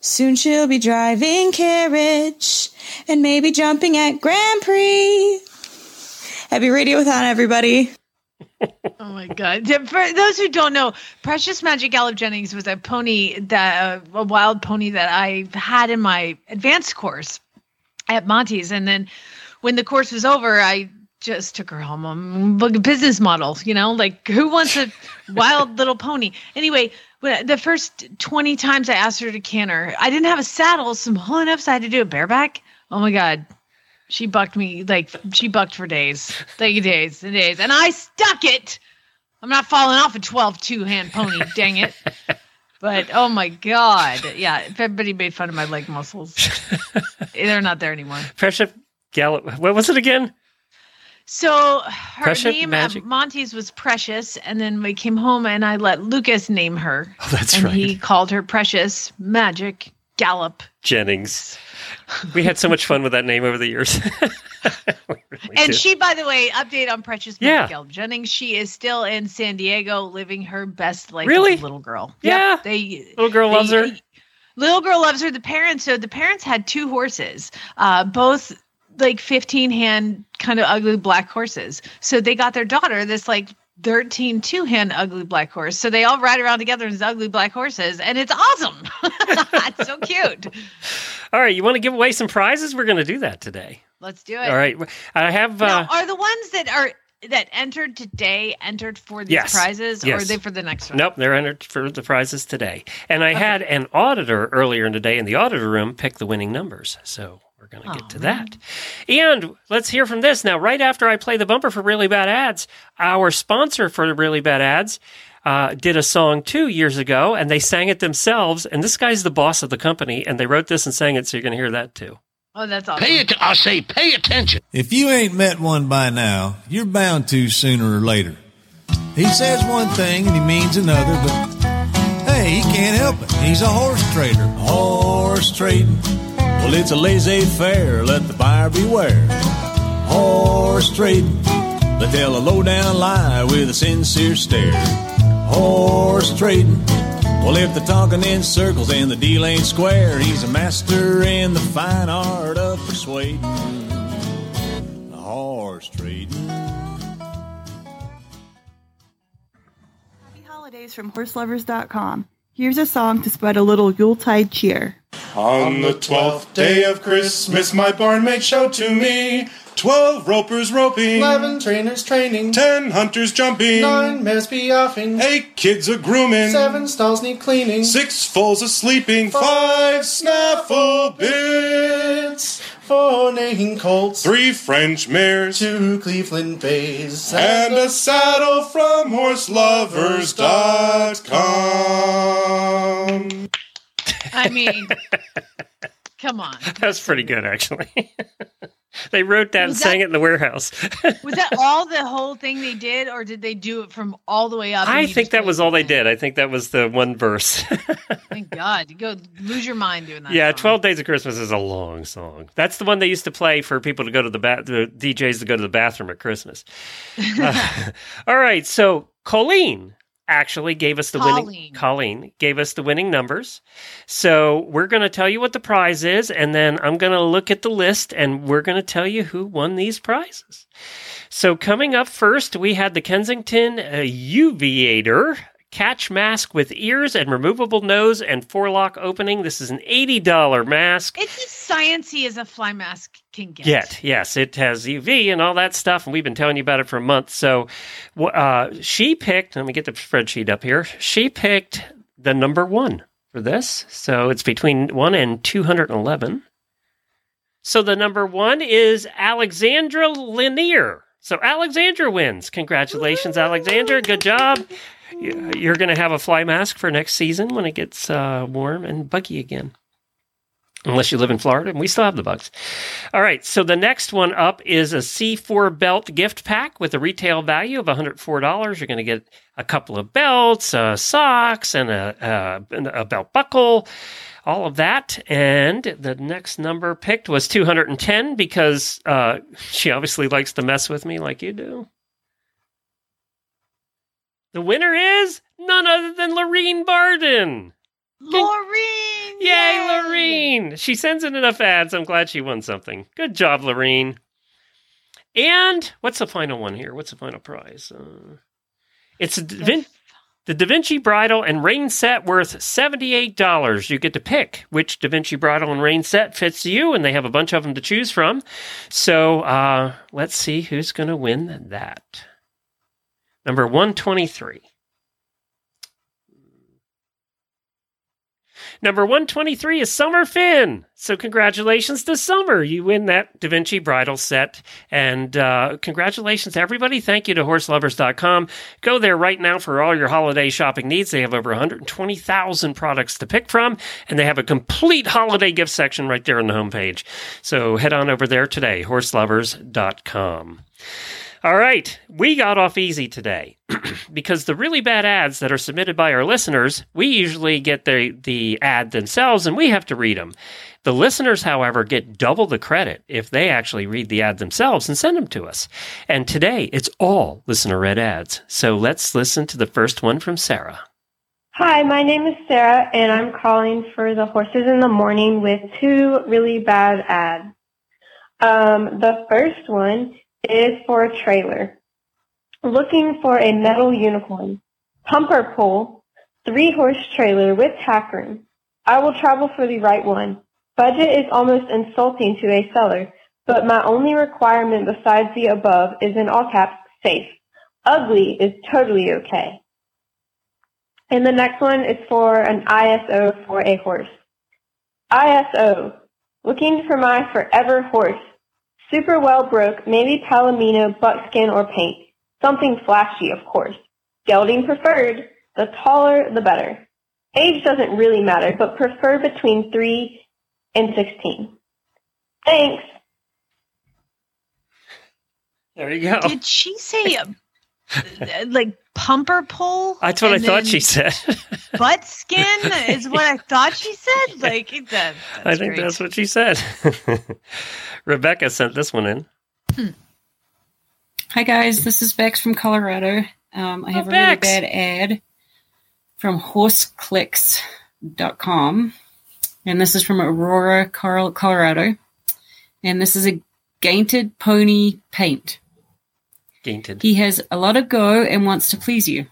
Soon she'll be driving carriage and maybe jumping at Grand Prix. Happy radio with on everybody. Oh my god! For those who don't know, Precious Magic Gallop Jennings was a pony that uh, a wild pony that I had in my advanced course at Monty's, and then when the course was over, I just took her home. Um, a business model, you know, like who wants a wild little pony? Anyway, the first twenty times I asked her to canter, I didn't have a saddle, so I'm enough, so I had to do a bareback. Oh my god, she bucked me like she bucked for days, like days and days, and I stuck it. I'm not falling off a 12 two hand pony, dang it. But oh my god, yeah! If everybody made fun of my leg muscles, they're not there anymore. Precious Gallop. What was it again? So her Precious name Magic- at Monty's was Precious, and then we came home and I let Lucas name her, Oh, that's and right. he called her Precious Magic Gallop. Jennings. We had so much fun with that name over the years. Really And did. she, by the way, update on Precious Yeah. Magic Gallop Jennings. She is still in San Diego, living her best life Really? as a little girl. Yeah. Yep, they little girl they- loves her. Little girl loves her. The parents, so the parents had two horses, uh, both like 15 hand kind of ugly black horses. So they got their daughter this like 13 two hand ugly black horse. So they all ride around together in these ugly black horses, and it's awesome. it's so cute. All right, you want to give away some prizes? We're going to do that today. Let's do it. All right, I have. Uh, are the ones that are that entered today entered for these Yes. prizes, or are they for the next one? Nope, they're entered for the prizes today. And I had an auditor earlier in the day in the auditor room pick the winning numbers. So we're going to get to that. And let's hear from this. Now, right after I play the bumper for Really Bad Ads, our sponsor for the Really Bad Ads uh, did a song two years ago and they sang it themselves. And this guy's the boss of the company and they wrote this and sang it. So you're going to hear that too. Oh, that's awesome. Pay it. I say, pay attention. If you ain't met one by now, you're bound to sooner or later. He says one thing and he means another, but hey, he can't help it. He's a horse trader. Horse trading. Well, it's a laissez faire. Let the buyer beware. Horse trading. They tell a low down lie with a sincere stare. Horse trading. Well, if they're talking in circles and the deal ain't square, he's a master in the fine art of persuading. Horse trading. Happy holidays from horseloverz.com. Here's a song to spread a little Yuletide cheer. On the twelfth day of Christmas, my barnmaid showed to me twelve ropers roping, Eleven trainers training, ten hunters jumping, nine mares be offing, eight kids a grooming, seven stalls need cleaning, six foals a sleeping, five snaffle bits, four neighing colts, three French mares, two Cleveland bays, and a saddle from horseloverz.com. I mean, come on. That's pretty good, actually. they wrote that and Was sang it in the warehouse. Was that all the whole thing they did, or did they do it from all the way up? I think that was all they did. I think that was the one verse. Thank God. You go lose your mind doing that. yeah, song. 12 Days of Christmas is a long song. That's the one they used to play for people to go to the bath, the DJs to go to the bathroom at Christmas. Uh, all right, so Colleen actually gave us the winning Colleen. Colleen gave us the winning numbers. So we're going to tell you what the prize is and then I'm going to look at the list and we're going to tell you who won these prizes. So coming up first, we had the Kensington uh, Uviator catch mask with ears and removable nose and forelock opening. This is an $80 mask. It's as sciencey as a fly mask can get. Yet, yes, it has UV and all that stuff, and we've been telling you about it for a month. So, uh, she picked. Let me get the spreadsheet up here. She picked the number one for this. So it's between one and two hundred and eleven. So the number one is Alexandra Lanier. So Alexandra wins. Congratulations, Alexandra. Good job. You- You're going to have a fly mask for next season when it gets uh, warm and buggy again. Unless you live in Florida, and we still have the bugs. All right, so the next one up is a C4 belt gift pack with a retail value of $104. You're going to get a couple of belts, uh, socks, and a, uh, a belt buckle, all of that. And the next number picked was 210 because uh, she obviously likes to mess with me like you do. The winner is none other than Lorene Barden. Laureen. Yay, Lorene! She sends in enough ads. I'm glad she won something. Good job, Lorene. And what's the final one here? What's the final prize? Uh, it's Da Vin- the Da Vinci Bridle and Rein set worth $78. You get to pick which Da Vinci Bridle and Rein set fits you, and they have a bunch of them to choose from. So uh, let's see who's going to win that. Number 123. Number 123 is Summer Finn. So, congratulations to Summer. You win that Da Vinci bridle set. And uh, congratulations to everybody. Thank you to horseloverz.com. Go there right now for all your holiday shopping needs. They have over 120,000 products to pick from, and they have a complete holiday gift section right there on the homepage. So, head on over there today, horseloverz.com. All right, we got off easy today because the really bad ads that are submitted by our listeners, we usually get the the ad themselves and we have to read them. The listeners, however, get double the credit if they actually read the ad themselves and send them to us. And today, it's all listener read ads. So let's listen to the first one from Sarah. Hi, my name is Sarah, and I'm calling for the Horses in the Morning with two really bad ads. Um, the first one is for a trailer. Looking for a metal unicorn. Pumper pull. Three horse trailer with tack room. I will travel for the right one. Budget is almost insulting to a seller, but my only requirement besides the above is in all caps safe. Ugly is totally okay. And the next one is for an ISO for a horse. ISO. Looking for my forever horse. Super well broke, maybe palomino, buckskin, or paint. Something flashy, of course. Gelding preferred. The taller, the better. Age doesn't really matter, but prefer between 3 and 16. Thanks. There you go. Did she say uh, like pumper pull? That's what I thought she said. butt skin is what I thought she said. Like that. I think that's what she said. Rebecca sent this one in. Hi guys, this is Bex from Colorado. Um, I have a really bad ad from horseclicks.com. And this is from Aurora, Colorado. And this is a gainted pony paint. Gainted. He has a lot of go and wants to please you.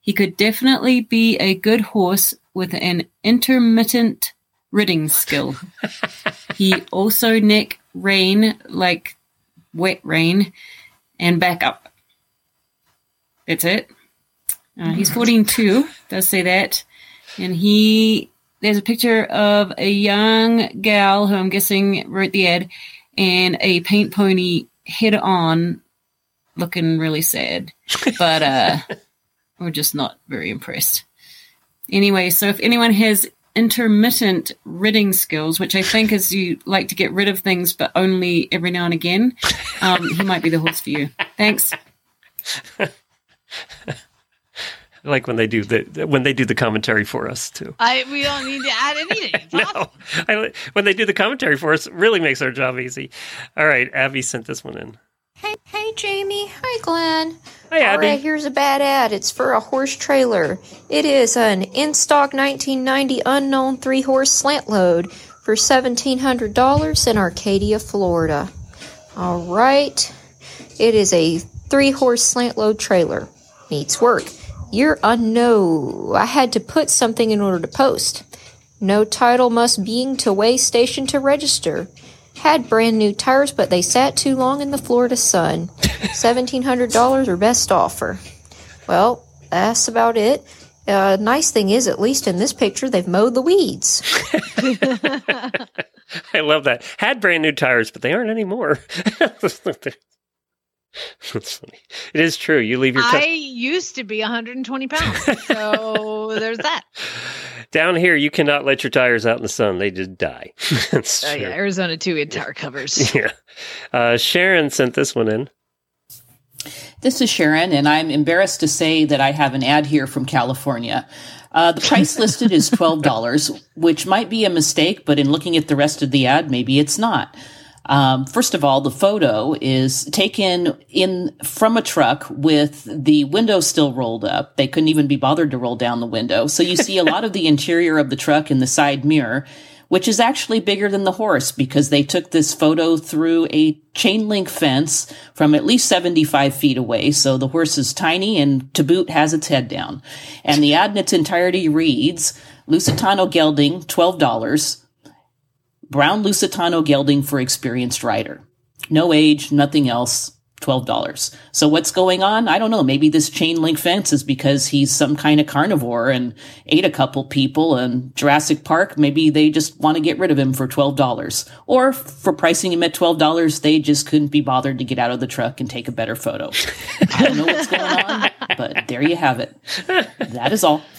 He could definitely be a good horse with an intermittent ridding skill. he also neck rain like wet rain and back up. That's it. Uh, he's 42, does say that. And he, there's a picture of a young gal who I'm guessing wrote the ad and a paint pony head on looking really sad. But, uh, we're just not very impressed. Anyway, so if anyone has intermittent ridding skills, which I think is you like to get rid of things, but only every now and again, um, he might be the horse for you. Thanks. like when they do the when they do the commentary for us too. I we don't need to add anything. no, I, when they do the commentary for us, it really makes our job easy. All right, Abby sent this one in. Hey, hey, Jamie. Hi, Glenn. Hi, Abby. right, here's a bad ad. It's for a horse trailer. It is an in stock 1990 unknown three horse slant load for $1,700 in Arcadia, Florida. All right. It is a three horse slant load trailer. Needs work. You're a no. I had to put something in order to post. No title must being to weigh station to register. Had brand new tires, but they sat too long in the Florida sun. $1,700 or best offer. Well, that's about it. Uh, nice thing is, at least in this picture, they've mowed the weeds. I love that. Had brand new tires, but they aren't anymore. That's funny. It is true. You leave your I ti- used to be 120 pounds, so there's that. down here. You cannot let your tires out in the sun; they just die. That's Oh true. yeah, Arizona too in tire covers. Yeah. Uh, Sharon sent this one in. This is Sharon, and I'm embarrassed to say that I have an ad here from California. Uh, the price listed is $12, which might be a mistake, but in looking at the rest of the ad, maybe it's not. Um, first of all, the photo is taken in from a truck with the window still rolled up. They couldn't even be bothered to roll down the window. So you see a lot of the interior of the truck in the side mirror, which is actually bigger than the horse because they took this photo through a chain link fence from at least 75 feet away. So the horse is tiny and to boot has its head down. And the ad in its entirety reads, Lusitano gelding, $12. Brown Lusitano gelding for experienced rider. No age, nothing else, $12. So what's going on? I don't know. Maybe this chain link fence is because he's some kind of carnivore and ate a couple people and Jurassic Park. Maybe they just want to get rid of him for $12. Or for pricing him at $12, they just couldn't be bothered to get out of the truck and take a better photo. I don't know what's going on, but there you have it. That is all.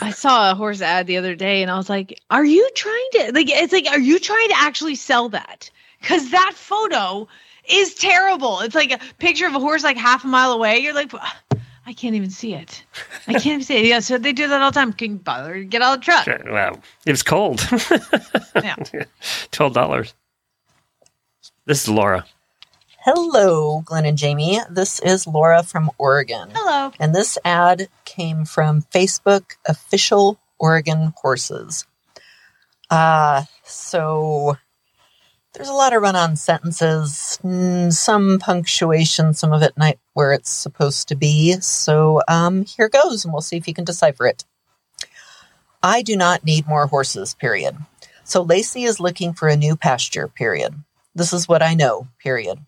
I saw a horse ad the other day and I was like, are you trying to like it's like are you trying to actually sell that? Cuz that photo is terrible. It's like a picture of a horse like half a mile away. You're like I can't even see it. I can't even see it. Yeah, so they do that all the time. Can you bother to get out of the truck? Sure, Well, it was cold. Yeah. Twelve dollars. This is Laura. Hello, Glenn and Jamie. This is Laura from Oregon. Hello. And this ad came from Facebook official Oregon horses. Uh, so there's a lot of run on sentences, mm, some punctuation, some of it not where it's supposed to be. So um, here goes, and we'll see if you can decipher it. I do not need more horses, period. So Lacey is looking for a new pasture, period. This is what I know, period.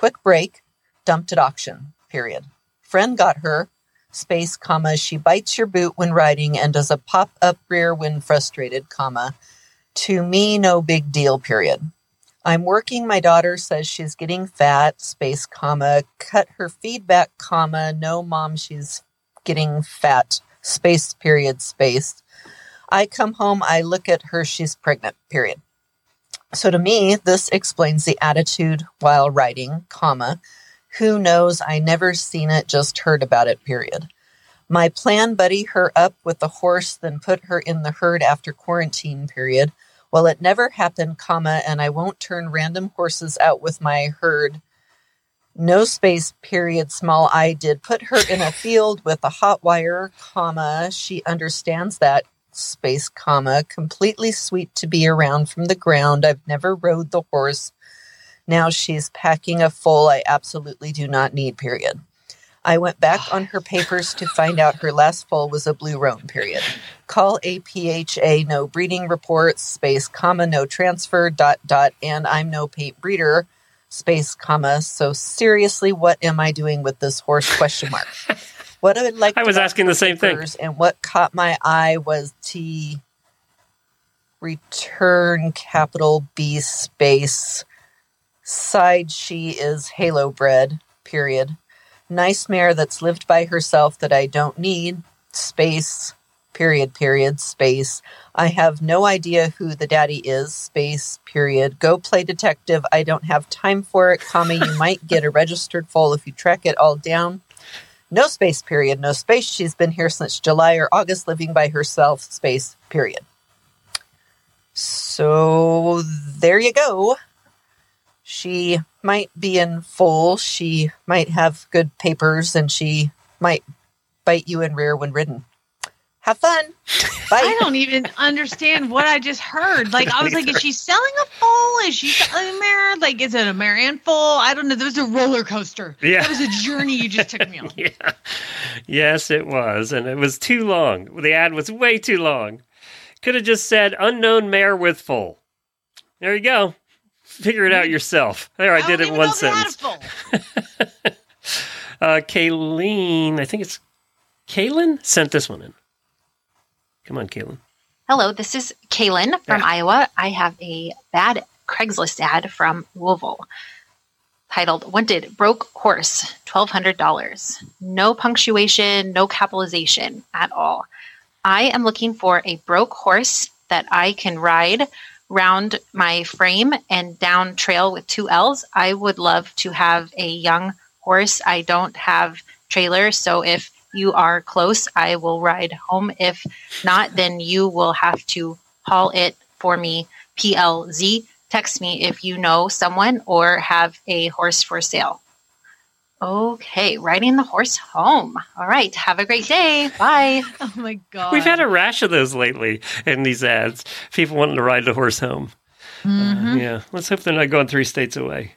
Quick break, dumped at auction, period. Friend got her, space, comma, she bites your boot when riding and does a pop up rear when frustrated, comma. To me, no big deal, period. I'm working, my daughter says she's getting fat, space, comma, cut her feedback, comma, no mom, she's getting fat, space, period, space. I come home, I look at her, she's pregnant, period. So to me, this explains the attitude while writing, comma, who knows, I never seen it, just heard about it, period. My plan, buddy her up with the horse, then put her in the herd after quarantine, period. Well, it never happened, comma, and I won't turn random horses out with my herd. No space, period, small I did put her in a field with a hot wire, comma, she understands that, space, comma, completely sweet to be around from the ground. I've never rode the horse. Now she's packing a full I absolutely do not need, period. I went back on her papers to find out her last foal was a blue roan, period. Call APHA, no breeding reports, space, comma, no transfer, dot, dot, and I'm no paint breeder, space, comma. So seriously, what am I doing with this horse, question mark. What I would like I was asking the same thing. And what caught my eye was T return capital B space side. She is halo bred period. Nice mare that's lived by herself that I don't need. Space period period space. I have no idea who the daddy is. Space period. Go play detective. I don't have time for it. Comma you might get a registered foal if you track it all down no space period no space. She's been here since July or August living by herself space period. So there you go. She might be in full. She might have good papers and she might bite you in rear when ridden have fun bye I don't even understand what I just heard. Like I was like, is she selling a foal? Is she selling a mare? Like, is it a mare and foal? I don't know. There was a roller coaster. Yeah. That was a journey you just took me on. yeah. Yes, it was. And it was too long. The ad was way too long. Could have just said unknown mare with full. There you go. Figure it out yourself. There, I, did it in one sentence. uh, Kayleen, I think it's Kaylin sent this one in. Come on, Kaylin. Hello, this is Kaylin from Iowa. I have a bad Craigslist ad from Louisville titled Wanted Broke Horse, $1,200. No punctuation, no capitalization at all. I am looking for a broke horse that I can ride round my frame and down trail with two L's. I would love to have a young horse. I don't have trailer, so if you are close, I will ride home. If not, then you will have to haul it for me. PLZ Text me if you know someone or have a horse for sale. Okay, riding the horse home. All right, have a great day. Bye. Oh my god. We've had a rash of those lately in these ads. People wanting to ride the horse home. Mhm. Uh, yeah, let's hope they're not going three states away.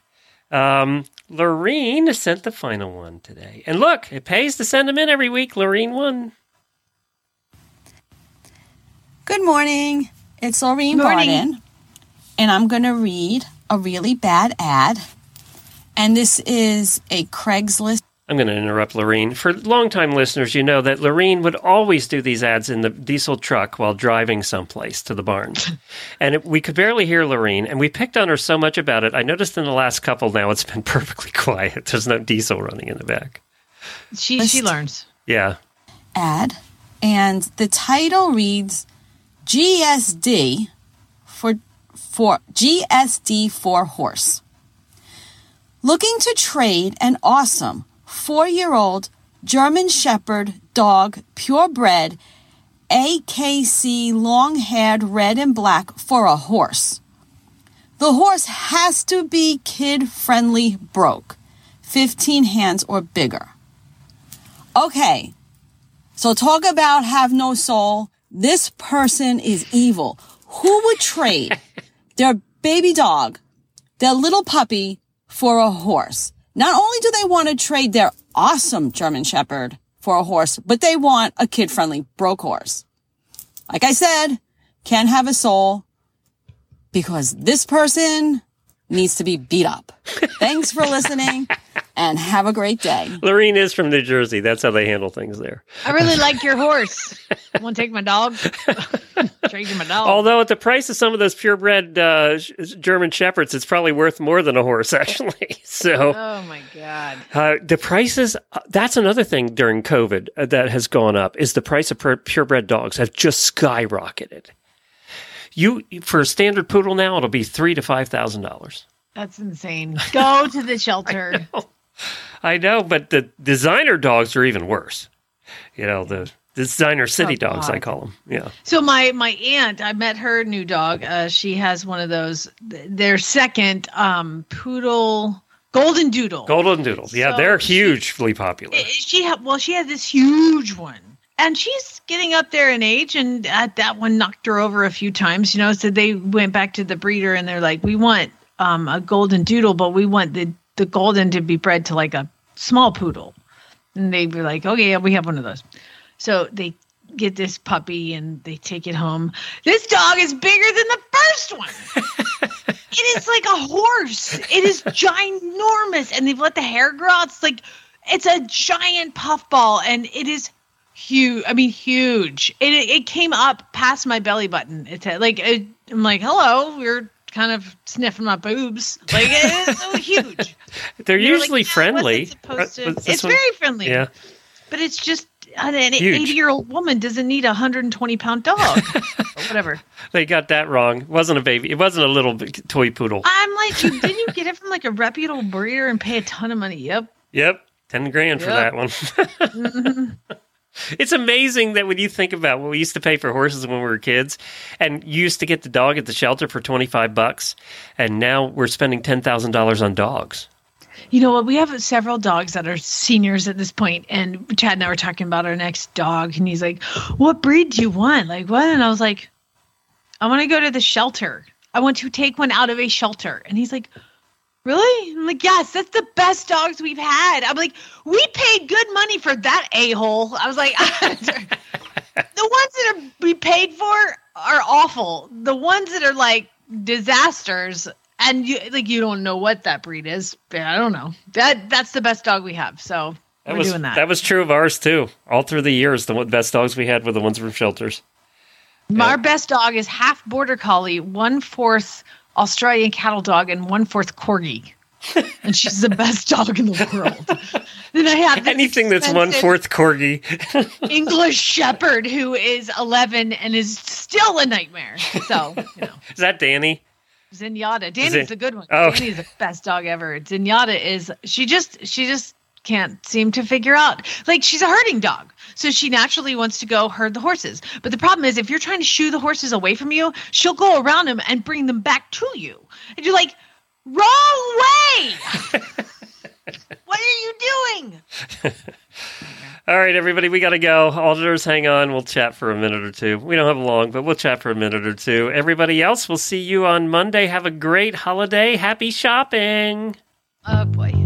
Um, Lorene sent the final one today. And look, it pays to send them in every week. Lorene won. Good morning. It's Lorene Morning. Barden, and I'm going to read a really bad ad. And this is a Craigslist. I'm going to interrupt Lorene. For longtime listeners, you know that Lorene would always do these ads in the diesel truck while driving someplace to the barn. and it, we could barely hear Lorene, and we picked on her so much about it. I noticed in the last couple now it's been perfectly quiet. There's no diesel running in the back. She she learns. Yeah. ad, and the title reads GSD for for GSD for horse. Looking to trade an awesome four-year-old German Shepherd dog, purebred, AKC long-haired red and black for a horse. The horse has to be kid-friendly broke, 15 hands or bigger. Okay, so talk about have no soul. This person is evil. Who would trade their baby dog, their little puppy for a horse? Not only do they want to trade their awesome German Shepherd for a horse, but they want a kid friendly broke horse. Like I said, can't have a soul because this person needs to be beat up. Thanks for listening and have a great day. Lorene is from New Jersey. That's how they handle things there. I really like your horse. Want to take my dog? Trade you my dog. Although at the price of some of those purebred uh, sh- German shepherds, it's probably worth more than a horse, actually. so Oh my god. uh, the prices. Uh, that's another thing during COVID uh, that has gone up. Is the price of pur- purebred dogs have just skyrocketed. You for a standard poodle now, it'll be three to five thousand dollars. That's insane. Go to the shelter. I know, but the designer dogs are even worse. You know the designer city Oh, dogs, I call them. Yeah. So my my aunt, I met her new dog. Uh, she has one of those. Their second um, poodle, golden doodle. Golden doodles. Yeah, So they're hugely popular. She ha- well, she had this huge one, and she's getting up there in age, and uh, that one knocked her over a few times. You know, so they went back to the breeder, and they're like, "We want um, a golden doodle, but we want the the golden to be bred to like a small poodle." And they were like, "Okay, yeah, we have one of those." So they get this puppy and they take it home. This dog is bigger than the first one. it is like a horse. It is ginormous, and they've let the hair grow out. It's like it's a giant puffball, and it is huge. I mean, huge. It it came up past my belly button. It's like it, I'm like, hello, you're kind of sniffing my boobs. Like it is so huge. They're You're usually "Yeah, I friendly. wasn't supposed to-" Uh, was this It's one- very friendly. Yeah. But it's just an 80 year old woman doesn't need a 120 pound dog. whatever. They got that wrong. It wasn't a baby. It wasn't a little toy poodle. I'm like, didn't you get it from like a reputable breeder and pay a ton of money? Yep. Yep. 10 grand for that one. Mhm. It's amazing that when you think about what we used to pay for horses when we were kids and you used to get the dog at the shelter for 25 bucks and now we're spending $10,000 on dogs. You know what? We have several dogs that are seniors at this point, and Chad and I were talking about our next dog, and he's like, "What breed do you want? Like what?" And I was like, "I want to go to the shelter. I want to take one out of a shelter." And he's like, "Really?" I'm like, "Yes, that's the best dogs we've had." I'm like, "We paid good money for that a hole." I was like, "The ones that are we paid for are awful. The ones that are like disasters." And you like you don't know what that breed is. I don't know. That that's the best dog we have. So That we're was doing that. was true of ours too. All through the years, the best dogs we had were the ones from shelters. Our best dog is half border collie, one fourth Australian cattle dog, and one fourth corgi. and she's the best dog in the world. then I have Anything that's one fourth corgi. English Shepherd who is 11 and is still a nightmare. So, you know, Is that Danny? Zenyatta. Danny's the good one. Oh. Danny's the best dog ever. Zenyatta is she just she just can't seem to figure out. Like she's a herding dog. So she naturally wants to go herd the horses. But the problem is if you're trying to shoo the horses away from you, she'll go around them and bring them back to you. And you're like, wrong way. what are you doing? All right, everybody, we got to go. Auditors, hang on. We'll chat for a minute or two. We don't have long, but we'll chat for a minute or two. Everybody else, we'll see you on Monday. Have a great holiday. Happy shopping. Oh boy.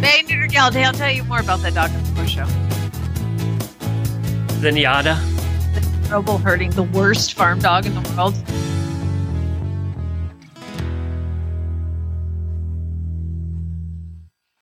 Bay Neuter Gal, I'll tell you more about that dog in the show. Zenyatta. The terrible herding, the worst farm dog in the world.